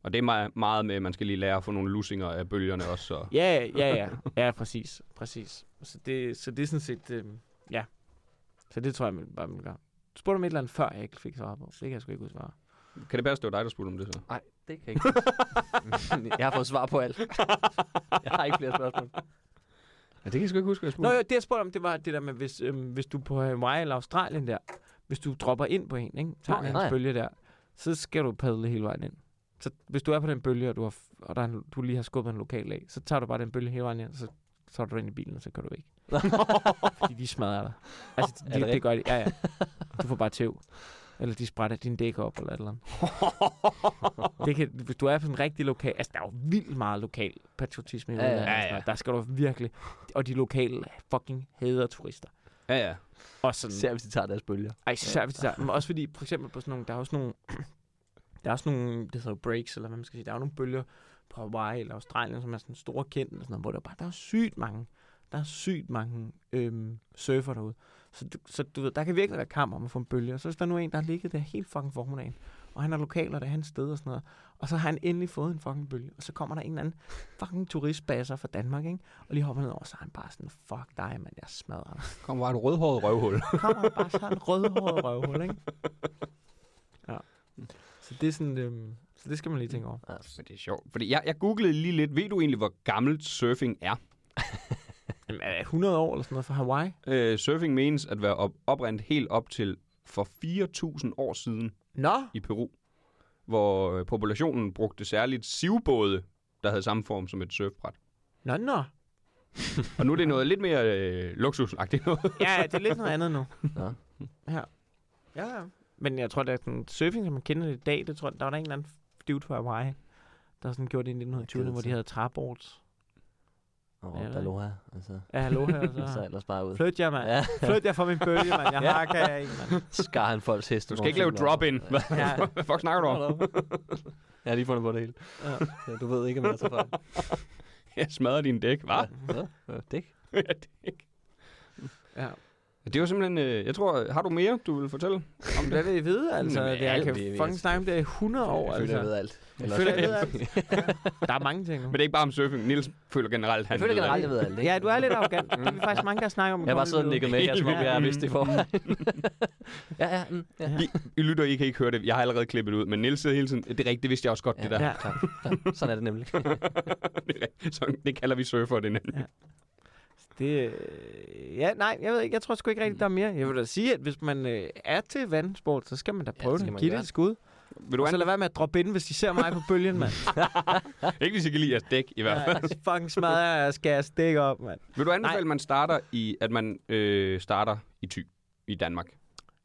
Og det er meget, meget med, at man skal lige lære at få nogle lussinger af bølgerne også. Så. Ja, ja, ja. Ja, præcis. præcis. Så, det, så det er sådan set, øh, ja. Så det tror jeg, man bare vil gøre. Du spurgte om et eller andet før, jeg ikke fik svar på. Det kan jeg sgu ikke svar. Kan det passe, det var dig, der spurgte om det så? Nej, det kan jeg ikke. jeg har fået svar på alt. Jeg har ikke flere spørgsmål. Ja, det kan jeg sgu ikke huske, hvad jeg Nå jo, det jeg spurgte om, det var det der med, hvis, øhm, hvis du på Hawaii eller Australien der, hvis du dropper ind på en, ikke? tager Nå, en hans bølge der, så skal du padle hele vejen ind. Så hvis du er på den bølge, og du, har, og der er en, du lige har skubbet en lokal af, så tager du bare den bølge hele vejen og så tager du ind i bilen, og så kører du væk. Fordi de smadrer dig. Altså, de, det det, det gør de. Ja, ja. Du får bare tæv. Eller de sprætter din dæk op, eller et eller andet. det kan, hvis du er på en rigtig lokal... Altså, der er jo vildt meget lokal patriotisme i Ja, ja. Ja, altså. ja. Der skal du virkelig... Og de lokale fucking hader turister. Ja, ja. Og sådan, Især hvis de tager deres bølger. ej, især hvis de tager, men også fordi, for eksempel på sådan nogle, der er også nogle, der er også nogle, det hedder jo breaks, eller hvad man skal sige, der er jo nogle bølger på Hawaii eller Australien, som er sådan store kendt, og sådan noget, hvor der, bare, der er sygt mange, der er sygt mange øhm, surfer derude. Så, du, så du ved, der kan virkelig være kamp om at få en bølge. Og så hvis der nu er en, der har ligget der helt fucking formiddagen, og han er lokal, og det er hans sted og sådan noget, og så har han endelig fået en fucking bølge, og så kommer der en eller anden fucking turistbasser fra Danmark, ikke? Og lige hopper ned over, så er han bare sådan, fuck dig, mand, jeg smadrer dig. Kom bare et rødhåret røvhul. kommer bare så en rødhåret røvhul, ikke? Ja. Så det er sådan, øhm, så det skal man lige tænke over. Ja. Men det er sjovt. Fordi jeg, jeg googlede lige lidt. Ved du egentlig, hvor gammelt surfing er? Jamen, er det 100 år eller sådan noget fra Hawaii? Øh, surfing menes at være op, oprindet helt op til for 4.000 år siden Nå! i Peru, hvor øh, populationen brugte særligt sivbåde, der havde samme form som et surfbræt. Nå, nå. Og nu er det noget lidt mere øh, luksusagtigt noget. Ja, det er lidt noget andet nu. Ja. Ja, ja. Men jeg tror, at sådan surfing, som man kender det i dag, det tror jeg, der var der en eller anden dude fra Hawaii, der sådan gjorde det i 1920'erne, hvor de havde træboards. Og Ja, ja, Aloha. Altså, Ja, hallo her. så Så. ellers bare ud. Flyt jer, mand. Ja, Flyt jer fra min bølge, mand. Jeg Ja. hakker jer i, mand. skar han folks heste. Du skal ikke lave drop-in. Hvad, Ja. hvad fuck snakker du om? Jeg har lige fundet på det hele. Ja. Ja, du ved ikke, hvad jeg tager fejl. Jeg smadrer din dæk. Hvad? Ja, ja, dæk. Ja, dæk. Ja. Det var simpelthen... Øh, jeg tror, har du mere, du vil fortælle? Om hvad vil I vide, altså? Jamen, Det, jeg kan det, jeg fucking snakke om det i 100 år, Jeg føler, jeg altså. ved alt. Jeg føler, jeg ved alt. Der er mange ting nu. Men det er ikke bare om surfing. Nils føler generelt, han Jeg føler ved generelt, jeg ved alt. ikke? Ja, du er lidt arrogant. Det er vi faktisk mange, der snakker om. Jeg har bare siddet og nikket med om Helt jeg har vidst det forvejen. ja, ja, mm, ja. I, I lytter, I kan ikke høre det. Jeg har allerede klippet ud. Men Nils sidder hele tiden. Det er rigtigt, det vidste jeg også godt, det der. Ja. klar. Sådan er det nemlig. Det er rigtigt. Så det kalder vi surfer, det nemlig. Det, øh, ja, nej, jeg ved ikke. Jeg tror sgu ikke rigtigt, der er mere. Jeg vil da sige, at hvis man øh, er til vandsport, så skal man da Ja, prøve det det. skal man Giv det et skud. Vil du Og så an... lad være med at droppe ind, hvis de ser mig på bølgen, mand. Ikke hvis I kan lide jeres dæk, i hvert fald. Ja, fucking smadrer jeg skal jeg stikke op, mand. Vil du anbefale, at man starter i, at man øh, starter i Thy i Danmark?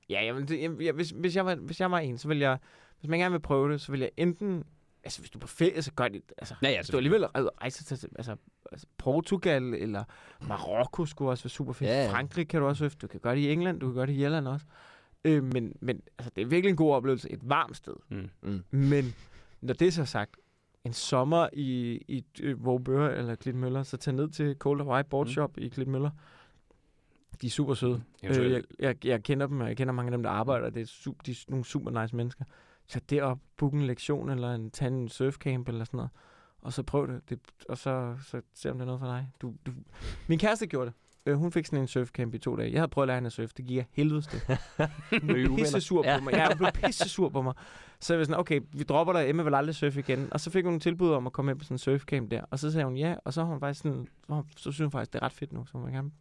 Ja, jamen, det, jeg, jeg, hvis, hvis, jeg var, hvis jeg var en, så vil jeg... Hvis man gerne vil prøve det, så vil jeg enten... Altså, hvis du er på ferie, så gør det... Altså, Ja, ja, hvis du alligevel rejser til altså, altså, Portugal eller Marokko skulle også være super fedt. Ja, Ja. Frankrig kan du også øfte. Du kan gøre det i England, du kan gøre det i Irland også. Øh, men, men altså, det er virkelig en god oplevelse. Et varmt sted. Mm. Mm. Men når det er så sagt, en sommer i, i øh, Vågebøre eller Klitmøller, så tag ned til Cold Hawaii Board Mm. Shop i Klitmøller. De er super søde. Øh, jeg, jeg, jeg kender dem, og jeg kender mange af dem, der arbejder. Det er, su- de er nogle super nice mennesker. Tag derop, book en lektion, eller en, tag en surfcamp, eller sådan noget. Og så prøv det, det og så, så se om det er noget for dig. Du, du. Min kæreste gjorde det. Øh, hun fik sådan en surfcamp i to dage. Jeg havde prøvet at lære hende at surfe. Det gik af helvedes til. Hun Blev pisse sur på mig. Ja, hun blev pisse sur på mig. Så jeg var sådan, okay, vi dropper dig. Emma vil aldrig surfe igen. Og så fik hun en tilbud om at komme med på sådan en surfcamp der. Og så sagde hun ja, og så har hun faktisk sådan, så, så synes hun faktisk, det er ret fedt nu. Så hun vil gerne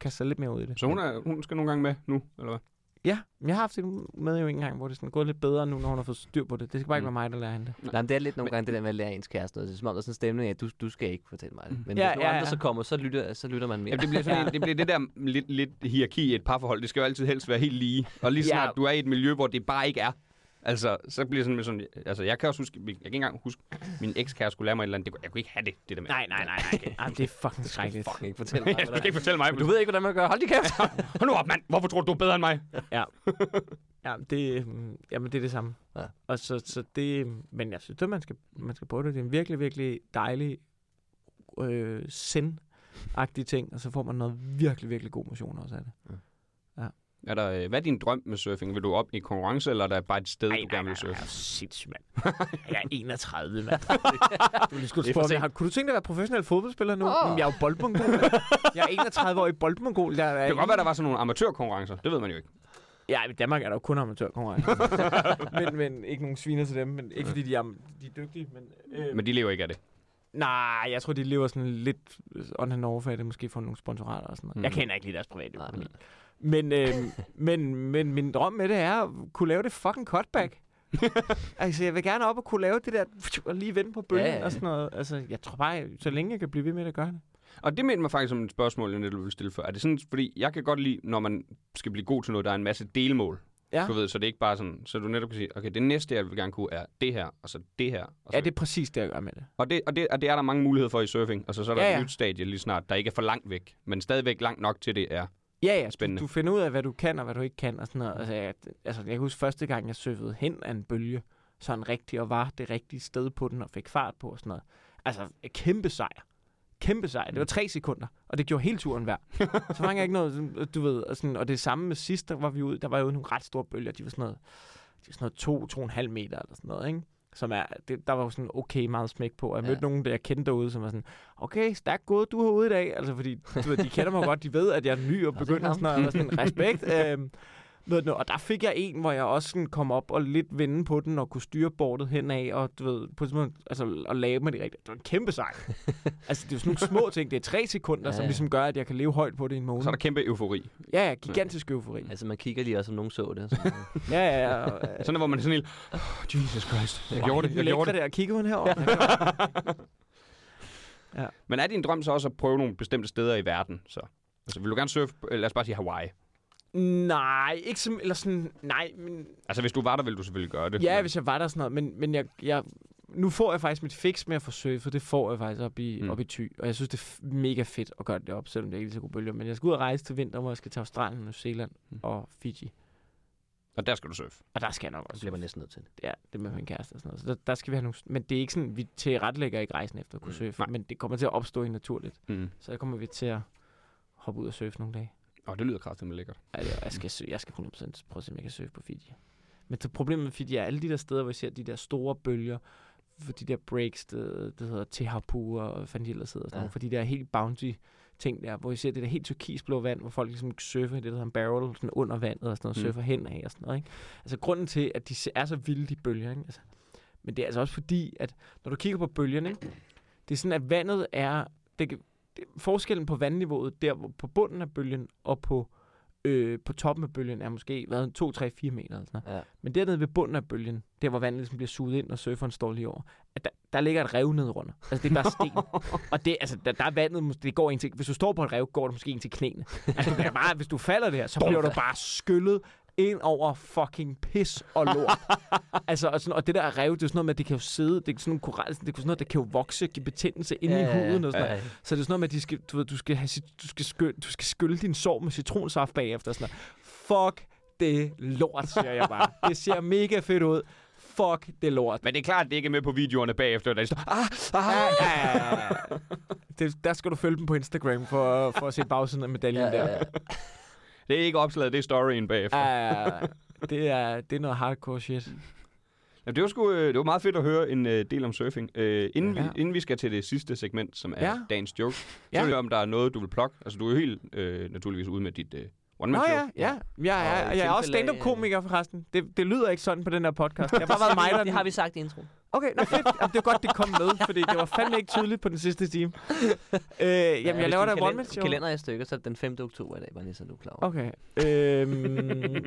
kaste sig lidt mere ud i det. Så hun, er, hun skal nogle gange med nu, eller hvad? Ja, men jeg har haft det med jo en gang, hvor det sådan gået lidt bedre nu, når hun har fået styr på det. Det skal bare ikke Mm. være mig, der lærer hende det. Nej, men det er lidt nogle gange det der med at lære ens kæreste noget. Det er som om, der er sådan en stemning af, at du, du skal ikke fortælle mig det. Men Ja, hvis nogle ja, andre ja. så kommer, så lytter, så lytter man mere. Jamen, det bliver, sådan en, det bliver det der lidt, lidt hierarki i et parforhold. Det skal jo altid helst være helt lige. Og lige Ja. snart du er i et miljø, hvor det bare ikke er, Altså, så bliver sådan, med sådan, altså jeg kan også huske, jeg kan ikke engang huske, min ekskæreste skulle lære mig et eller andet, det, jeg kunne ikke have det, det der med. Nej, nej, nej, nej. Jamen, det er fucking skrækkeligt. Fucking ikke fortælle mig, jeg skal ikke fortælle mig, Men du ved ikke, hvordan man gør. Hold de kæft. Hold nu op, mand! Hvorfor tror du, du er bedre end mig? Ja. ja, det, mm, jamen, det er det samme. Ja. Og så, så det, men jeg synes, at man skal, man skal prøve det. Det er en virkelig, virkelig dejlig øh, sind-agtig ting, og så får man noget virkelig, virkelig god motion også af det. Er der, øh, hvad er din drøm med surfing? Vil du op i konkurrence, eller er der bare et sted, Ej, du gerne vil nej, surfe? nej, sindssygt, mand. Jeg er 31, mand. du lige skulle spørge, mig, har, kunne du tænke dig at være professionel fodboldspiller nu? Oh. Jeg er jo boldmongol. Jeg er 31 år i boldmongol. Jeg er Det kan godt være, der var sådan nogle amatørkonkurrencer. Det ved man jo ikke. Ja, i Danmark er der jo kun amatørkonkurrencer. men, men ikke nogen sviner til dem. Men ikke fordi de er, de er dygtige. Men, øh, Men de lever ikke af det. Nej, jeg tror, de lever sådan lidt on and off af det. Måske får nogle sponsorater og sådan noget. Mm. Jeg kender ikke lige deres private Nej, økonomi. Men, øh, men, men min drøm med det er at kunne lave det fucking cutback. altså, jeg vil gerne op og kunne lave det der, og lige vende på bølgen Ja, og sådan noget. Altså, jeg tror bare, så længe jeg kan blive ved med at gøre det. Og det mente mig faktisk som et spørgsmål, jeg netop ville stille før. Er det sådan, fordi jeg kan godt lide, når man skal blive god til noget, der er en masse delmål. Ja, Du ved, så det er ikke bare sådan, så du netop kan sige, okay, det næste, jeg vil gerne kunne, er det her, og så det her. Og, så, ja det er præcis det, jeg gør med det. og, det, og, det, og det er der mange muligheder for i surfing. Altså, så er der ja, ja. et nyt stadie lige snart, der ikke er for langt væk, men stadigvæk langt nok til det er. Ja, ja. Spændende. Du, du finder ud af, hvad du kan og hvad du ikke kan og sådan noget. Altså, jeg, altså, jeg kan huske første gang, jeg surfede hen af en bølge, sådan rigtigt, og var det rigtige sted på den og fik fart på og sådan noget. Altså, kæmpe sejr. Kæmpe sejr. Det var tre sekunder, og det gjorde hele turen værd. så var jeg ikke noget, du ved, og, sådan, og det samme med sidst, der var vi ude, der var jo nogle ret store bølger, de var sådan noget, de var sådan noget to, to og en halv meter eller sådan noget, ikke? Som er, det, der var jo sådan okay meget smæk på. Og jeg Ja. mødte nogen, der jeg kendte derude, som var sådan, okay, stærkt gået, du har ude i dag. Altså, fordi du ved, de kender mig godt, de ved, at jeg er ny og er begynder sådan noget. Og sådan, respekt. øhm, ved du, og der fik jeg en, hvor jeg også sådan kom op og lidt vende på den, og kunne styre bordet henad, og du ved, på sådan, altså, og lave med det rigtigt. Det var en kæmpe sejr. altså, det er jo sådan nogle små ting. Det er tre sekunder, Ja, ja, som ja. ligesom gør, at jeg kan leve højt på det i en måned. Så er der kæmpe eufori. Ja, ja, gigantisk eufori. Altså, man kigger lige også, om nogen så det. Så, Ja, ja, ja. Og, øh, Sådan, hvor man er sådan helt, oh, Jesus Christ, jeg gjorde det, jeg lækre gjorde det. Der. Kigger hun herover? Men er din drøm så også at prøve nogle bestemte steder i verden? Så? Altså, vil du gerne surfe, på- lad os bare sige Hawaii. Nej, ikke som, eller sådan, nej, men Altså, hvis du var der, ville du selvfølgelig gøre det. Ja, Men- hvis jeg var der sådan noget, men, men jeg, jeg, nu får jeg faktisk mit fix med at få surfet, det får jeg faktisk op i, Mm. op i Thy, og jeg synes, det er mega fedt at gøre det op, selvom det ikke er så gode bølger, men jeg skal ud og rejse til vinter, hvor jeg skal til Australien, New Zealand Mm. og Fiji, Og der skal du surfe. og der skal jeg nok så også bliver man næsten nødt til det. Ja, det med min kæreste og sådan noget, så der, der skal vi have nogle, men det er ikke sådan, vi tilrettelægger ikke rejsen efter at kunne Mm. surfe, Nej. men det kommer til at opstå i naturligt, Mm. så der kommer vi til at hoppe ud og surfe nogle dage. Og det lyder kraftigt med lækkert. Ja, jeg, skal, sø- jeg skal 100% prøve at se, om jeg kan surfe på Fiji. Men det problemet med Fiji er alle de der steder, hvor jeg ser de der store bølger, for de der breaks, det, det hedder Tehapu og hvad fanden de ellers hedder, sådan Ja. for de der helt bounty ting der, hvor jeg ser det der helt turkisblå vand, hvor folk ligesom surfer i det, der hedder en barrel, sådan under vandet og sådan noget, Mm. surfer hen af og sådan noget, ikke? Altså grunden til, at de er så vilde, de bølger, ikke? Altså, men det er altså også fordi, at når du kigger på bølgerne, ikke? det er sådan, at vandet er, det, det, forskellen på vandniveauet der hvor, på bunden af bølgen og på øh, på toppen af bølgen er måske været 2, 3, 4 meter. Eller sådan noget. Ja. Men dernede ved bunden af bølgen, der hvor vandet ligesom bliver suget ind, og surferen står lige over, at der, der ligger et rev nede under. Altså det er bare sten. og det, altså, der, der er vandet, det går en til, hvis du står på et rev, går det måske en til knæene. Altså bare, hvis du falder der, så bliver du bare skyllet ind over fucking pis og lort. altså, og, sådan, og det der rev, det er sådan noget med, at det kan jo sidde, det er sådan nogle koral, det er sådan noget, der kan jo vokse, give betændelse inde i huden og sådan noget. ja. Så det er sådan noget med, at de skal, du, ved, du, skal have, du, skal skylle, du skal skylle din sår med citronsaft bagefter. Sådan noget. Fuck det lort, siger jeg bare. Det ser mega fedt ud. Fuck det lort. Men det er klart, det ikke er med på videoerne bagefter, der de står, ah, ah. Ja, ja, ja, ja. Det, der skal du følge dem på Instagram for, for at se bagsiden af medaljen Ja, ja, der. Det er ikke opslaget, det er storyen bagefter. Ja, ja, ja. det, er, det er noget hardcore shit. Jamen, det, var sgu, øh, det var meget fedt at høre en øh, del om surfing. Øh, inden, Ja. vi, inden vi skal til det sidste segment, som er Ja. dagens joke, så Ja. vil jeg om der er noget, du vil plukke. Altså, du er jo helt øh, naturligvis ude med dit øh, one man Nå show. ja, ja. ja, Og ja, i jeg er også stand-up-komiker forresten. Det, det lyder ikke sådan på den her podcast. Det har bare været mig, der... Det har vi sagt i introen. Okay, nå fedt. Jamen, det er godt, det kom med, fordi det var fandme ikke tydeligt på den sidste time. Øh, jamen, jeg laver da et one show. Kalender er i stykker, så er det den 5. oktober i dag, bare lige så du er klar over. Okay. Øhm...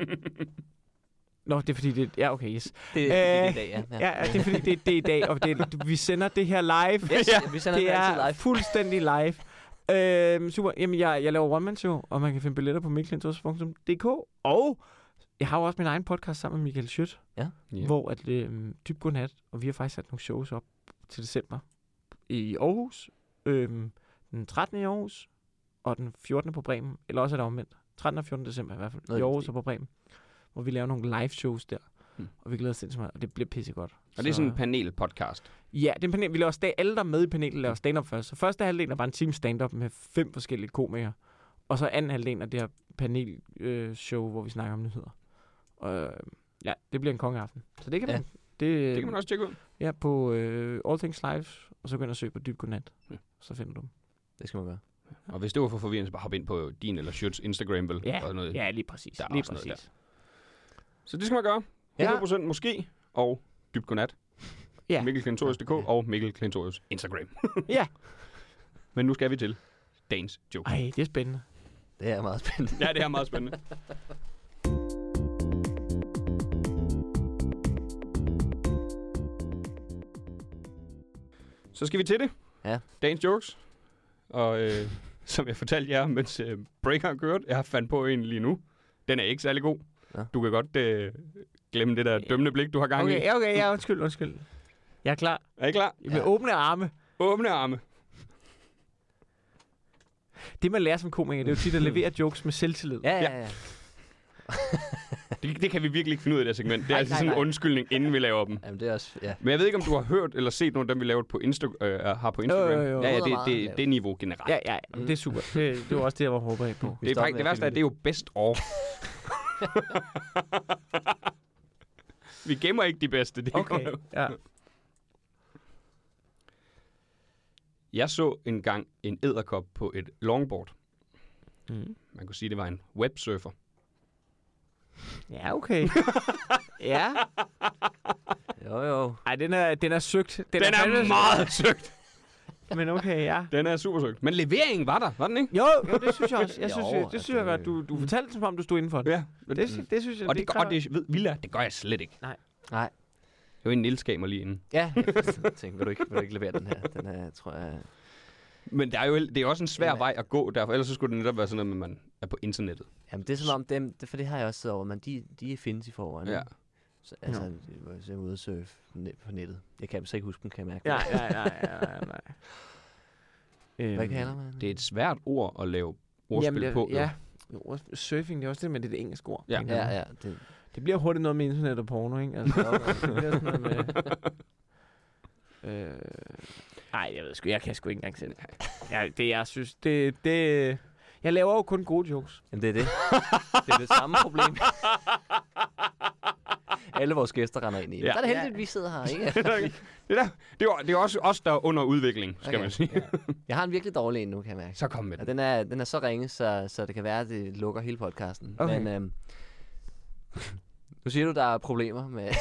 Nå, det er fordi, det Ja, okay, yes. Det, det, det er i Øh, dag, ja. Ja, ja det er fordi, det, det er i dag, og det, vi sender det her live. Yes, ja. vi sender det det altid er live. fuldstændig live. Øhm, super. Jamen, jeg, jeg laver one-man-show, og man kan finde billetter på mikkelindtors.dk. Og jeg har jo også min egen podcast sammen med Michael Schødt, Ja. hvor at, øh, Dyb Godnat, og vi har faktisk sat nogle shows op til december i Aarhus, øh, den 13. i Aarhus, og den 14. på Bremen, eller også er det omvendt. 13. og 14. december i hvert fald, Noget i Aarhus og på Bremen, hvor vi laver nogle live shows der. Hmm. Og vi glæder os sindssygt meget, og det bliver pissegodt. Og det er sådan en panel-podcast. Ja, det er en panel. Vi laver sta- alle, der er med i panelet, laver stand-up først. Så første halvdel er bare en team stand-up med fem forskellige komikere. Og så anden halvdel er det her panel-show, øh, show, hvor vi snakker om nyheder. Og øh, ja, det bliver en kongeaften. Så det kan Ja. man... Det, Det kan man også tjekke ud. Ja, på øh, All Things Live, og så gå ind og søge på Dyb Godnat. Ja. Så finder du dem. Det skal man gøre. Og hvis det var for forvirrende, så bare hop ind på din eller Shirts Instagram, vel? Ja, Og noget. ja lige præcis. Der er lige også noget præcis. Så det skal man gøre. Ja. 100% måske. Og dybt godnat. Ja. Mikkel Klintorius.dk og Mikkel Klintorius Instagram. Ja. Men nu skal vi til dagens joke. Ej, det er spændende. Det er meget spændende. Ja, det er meget spændende. Så skal vi til det. Ja. Dagens jokes. Og øh, som jeg fortalte jer, mens øh, breakeren kørte, jeg har fandt på en lige nu. Den er ikke særlig god. Ja. Du kan godt øh, glemme det der dømmende blik, du har gang i. Okay, ja, okay, ja, undskyld, undskyld. Jeg er klar. Er I klar? Med Ja. åbne arme. Åbne arme. Det, man lærer som komiker, det er jo tit at levere jokes med selvtillid. Ja, ja, ja. Det, det kan vi virkelig ikke finde ud af det her segment. Det er Nej, altså nej, sådan en undskyldning, inden vi laver dem. Jamen, det er også... Ja. Men jeg ved ikke, om du har hørt eller set nogle af dem, vi lavede på Insta- øh, har på Instagram. Jo, jo, jo. Ja, ja, det, det, det er niveau generelt. Ja, ja, mm. det er super. Det, det var også det, jeg var håber på. det, er det værste er, det er jo best of. vi gemmer ikke de bedste. Det Okay, ja. Jeg så engang en æderkop på et longboard. Mm. Man kunne sige, det var en websurfer. Ja, okay. ja. Jo, jo. Ej, den er, den er søgt. Den, Den er fandme- meget søgt. Men okay, ja. Den er super søgt. Men leveringen var der, var den ikke? Jo, jo, det synes jeg også. Jeg Jo, synes, jeg, det altså, synes jeg godt. Du, du fortalte det, som om du stod indenfor det. Ja. Det, sy- det synes jeg, Og det, er gør, og det ved, vildt, er, det gør jeg slet ikke. Nej. Det var en Niels gav mig lige inden. Ja, jeg tænkte, vil du, ikke, vil du ikke levere den her? Den er, tror jeg... Men der er jo, det er også en svær Jamen, vej at gå, derfor ellers så skulle det netop være sådan noget, med, at man er på internettet. Jamen, det er som om dem... Det, for det har jeg også siddet over, men de, de findes i forvejen. Ja. Ikke? Så, altså, Nå. jeg var så ude at surfe net, på nettet. Jeg kan så ikke huske dem, kan jeg mærke. Ja, ja, ja, ja, ja, nej. Øhm, Hvad kalder man Det er et svært ord at lave ordspil det- på. jo. Ja, Ord- surfing, det er også det med det, det engelske ord. Ja. jeg. Ja, ja. Det, Det bliver hurtigt noget med internet og porno, ikke? Altså, det bliver sådan noget med... Øh, ej, jeg ved sgu, jeg kan sgu ikke engang selv. Ja, det jeg synes, det, det... Jeg laver jo kun gode jokes. jamen, det er det. Det er det samme problem. Alle vores gæster render ind i. Ja. Ja. Så er det heldigt, at vi sidder her, ikke? det, der, det, er, det er også os, der er under udvikling, skal Okay, man sige. Ja. Jeg har en virkelig dårlig en nu, kan jeg mærke. Så kom med Ja, den. den, er, den er så ringe, så, så det kan være, at det lukker hele podcasten. Okay. Men øhm, nu siger du, der er problemer med,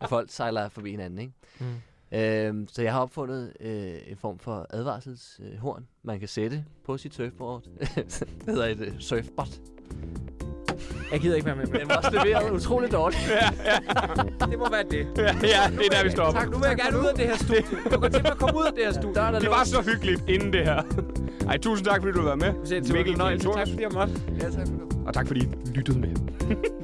at folk sejler forbi hinanden, ikke? Mm. Øhm, så jeg har opfundet øh, en form for advarselshorn, øh, man kan sætte på sit surfboard. det hedder et øh, surfbot. Jeg gider ikke være med. Den var også leveret utroligt dårligt. det må være det. Ja, ja, det er der, vi stopper. Tak, nu vil jeg gerne ud af det her studie. Du kan til mig at komme ud af det her studie. Der er der Det var så hyggeligt inden det her. Ej, tusind tak, fordi du været med. Det var en Mikkel. Tak fordi jeg måtte. Ja, tak for det. Og tak fordi I lyttede med.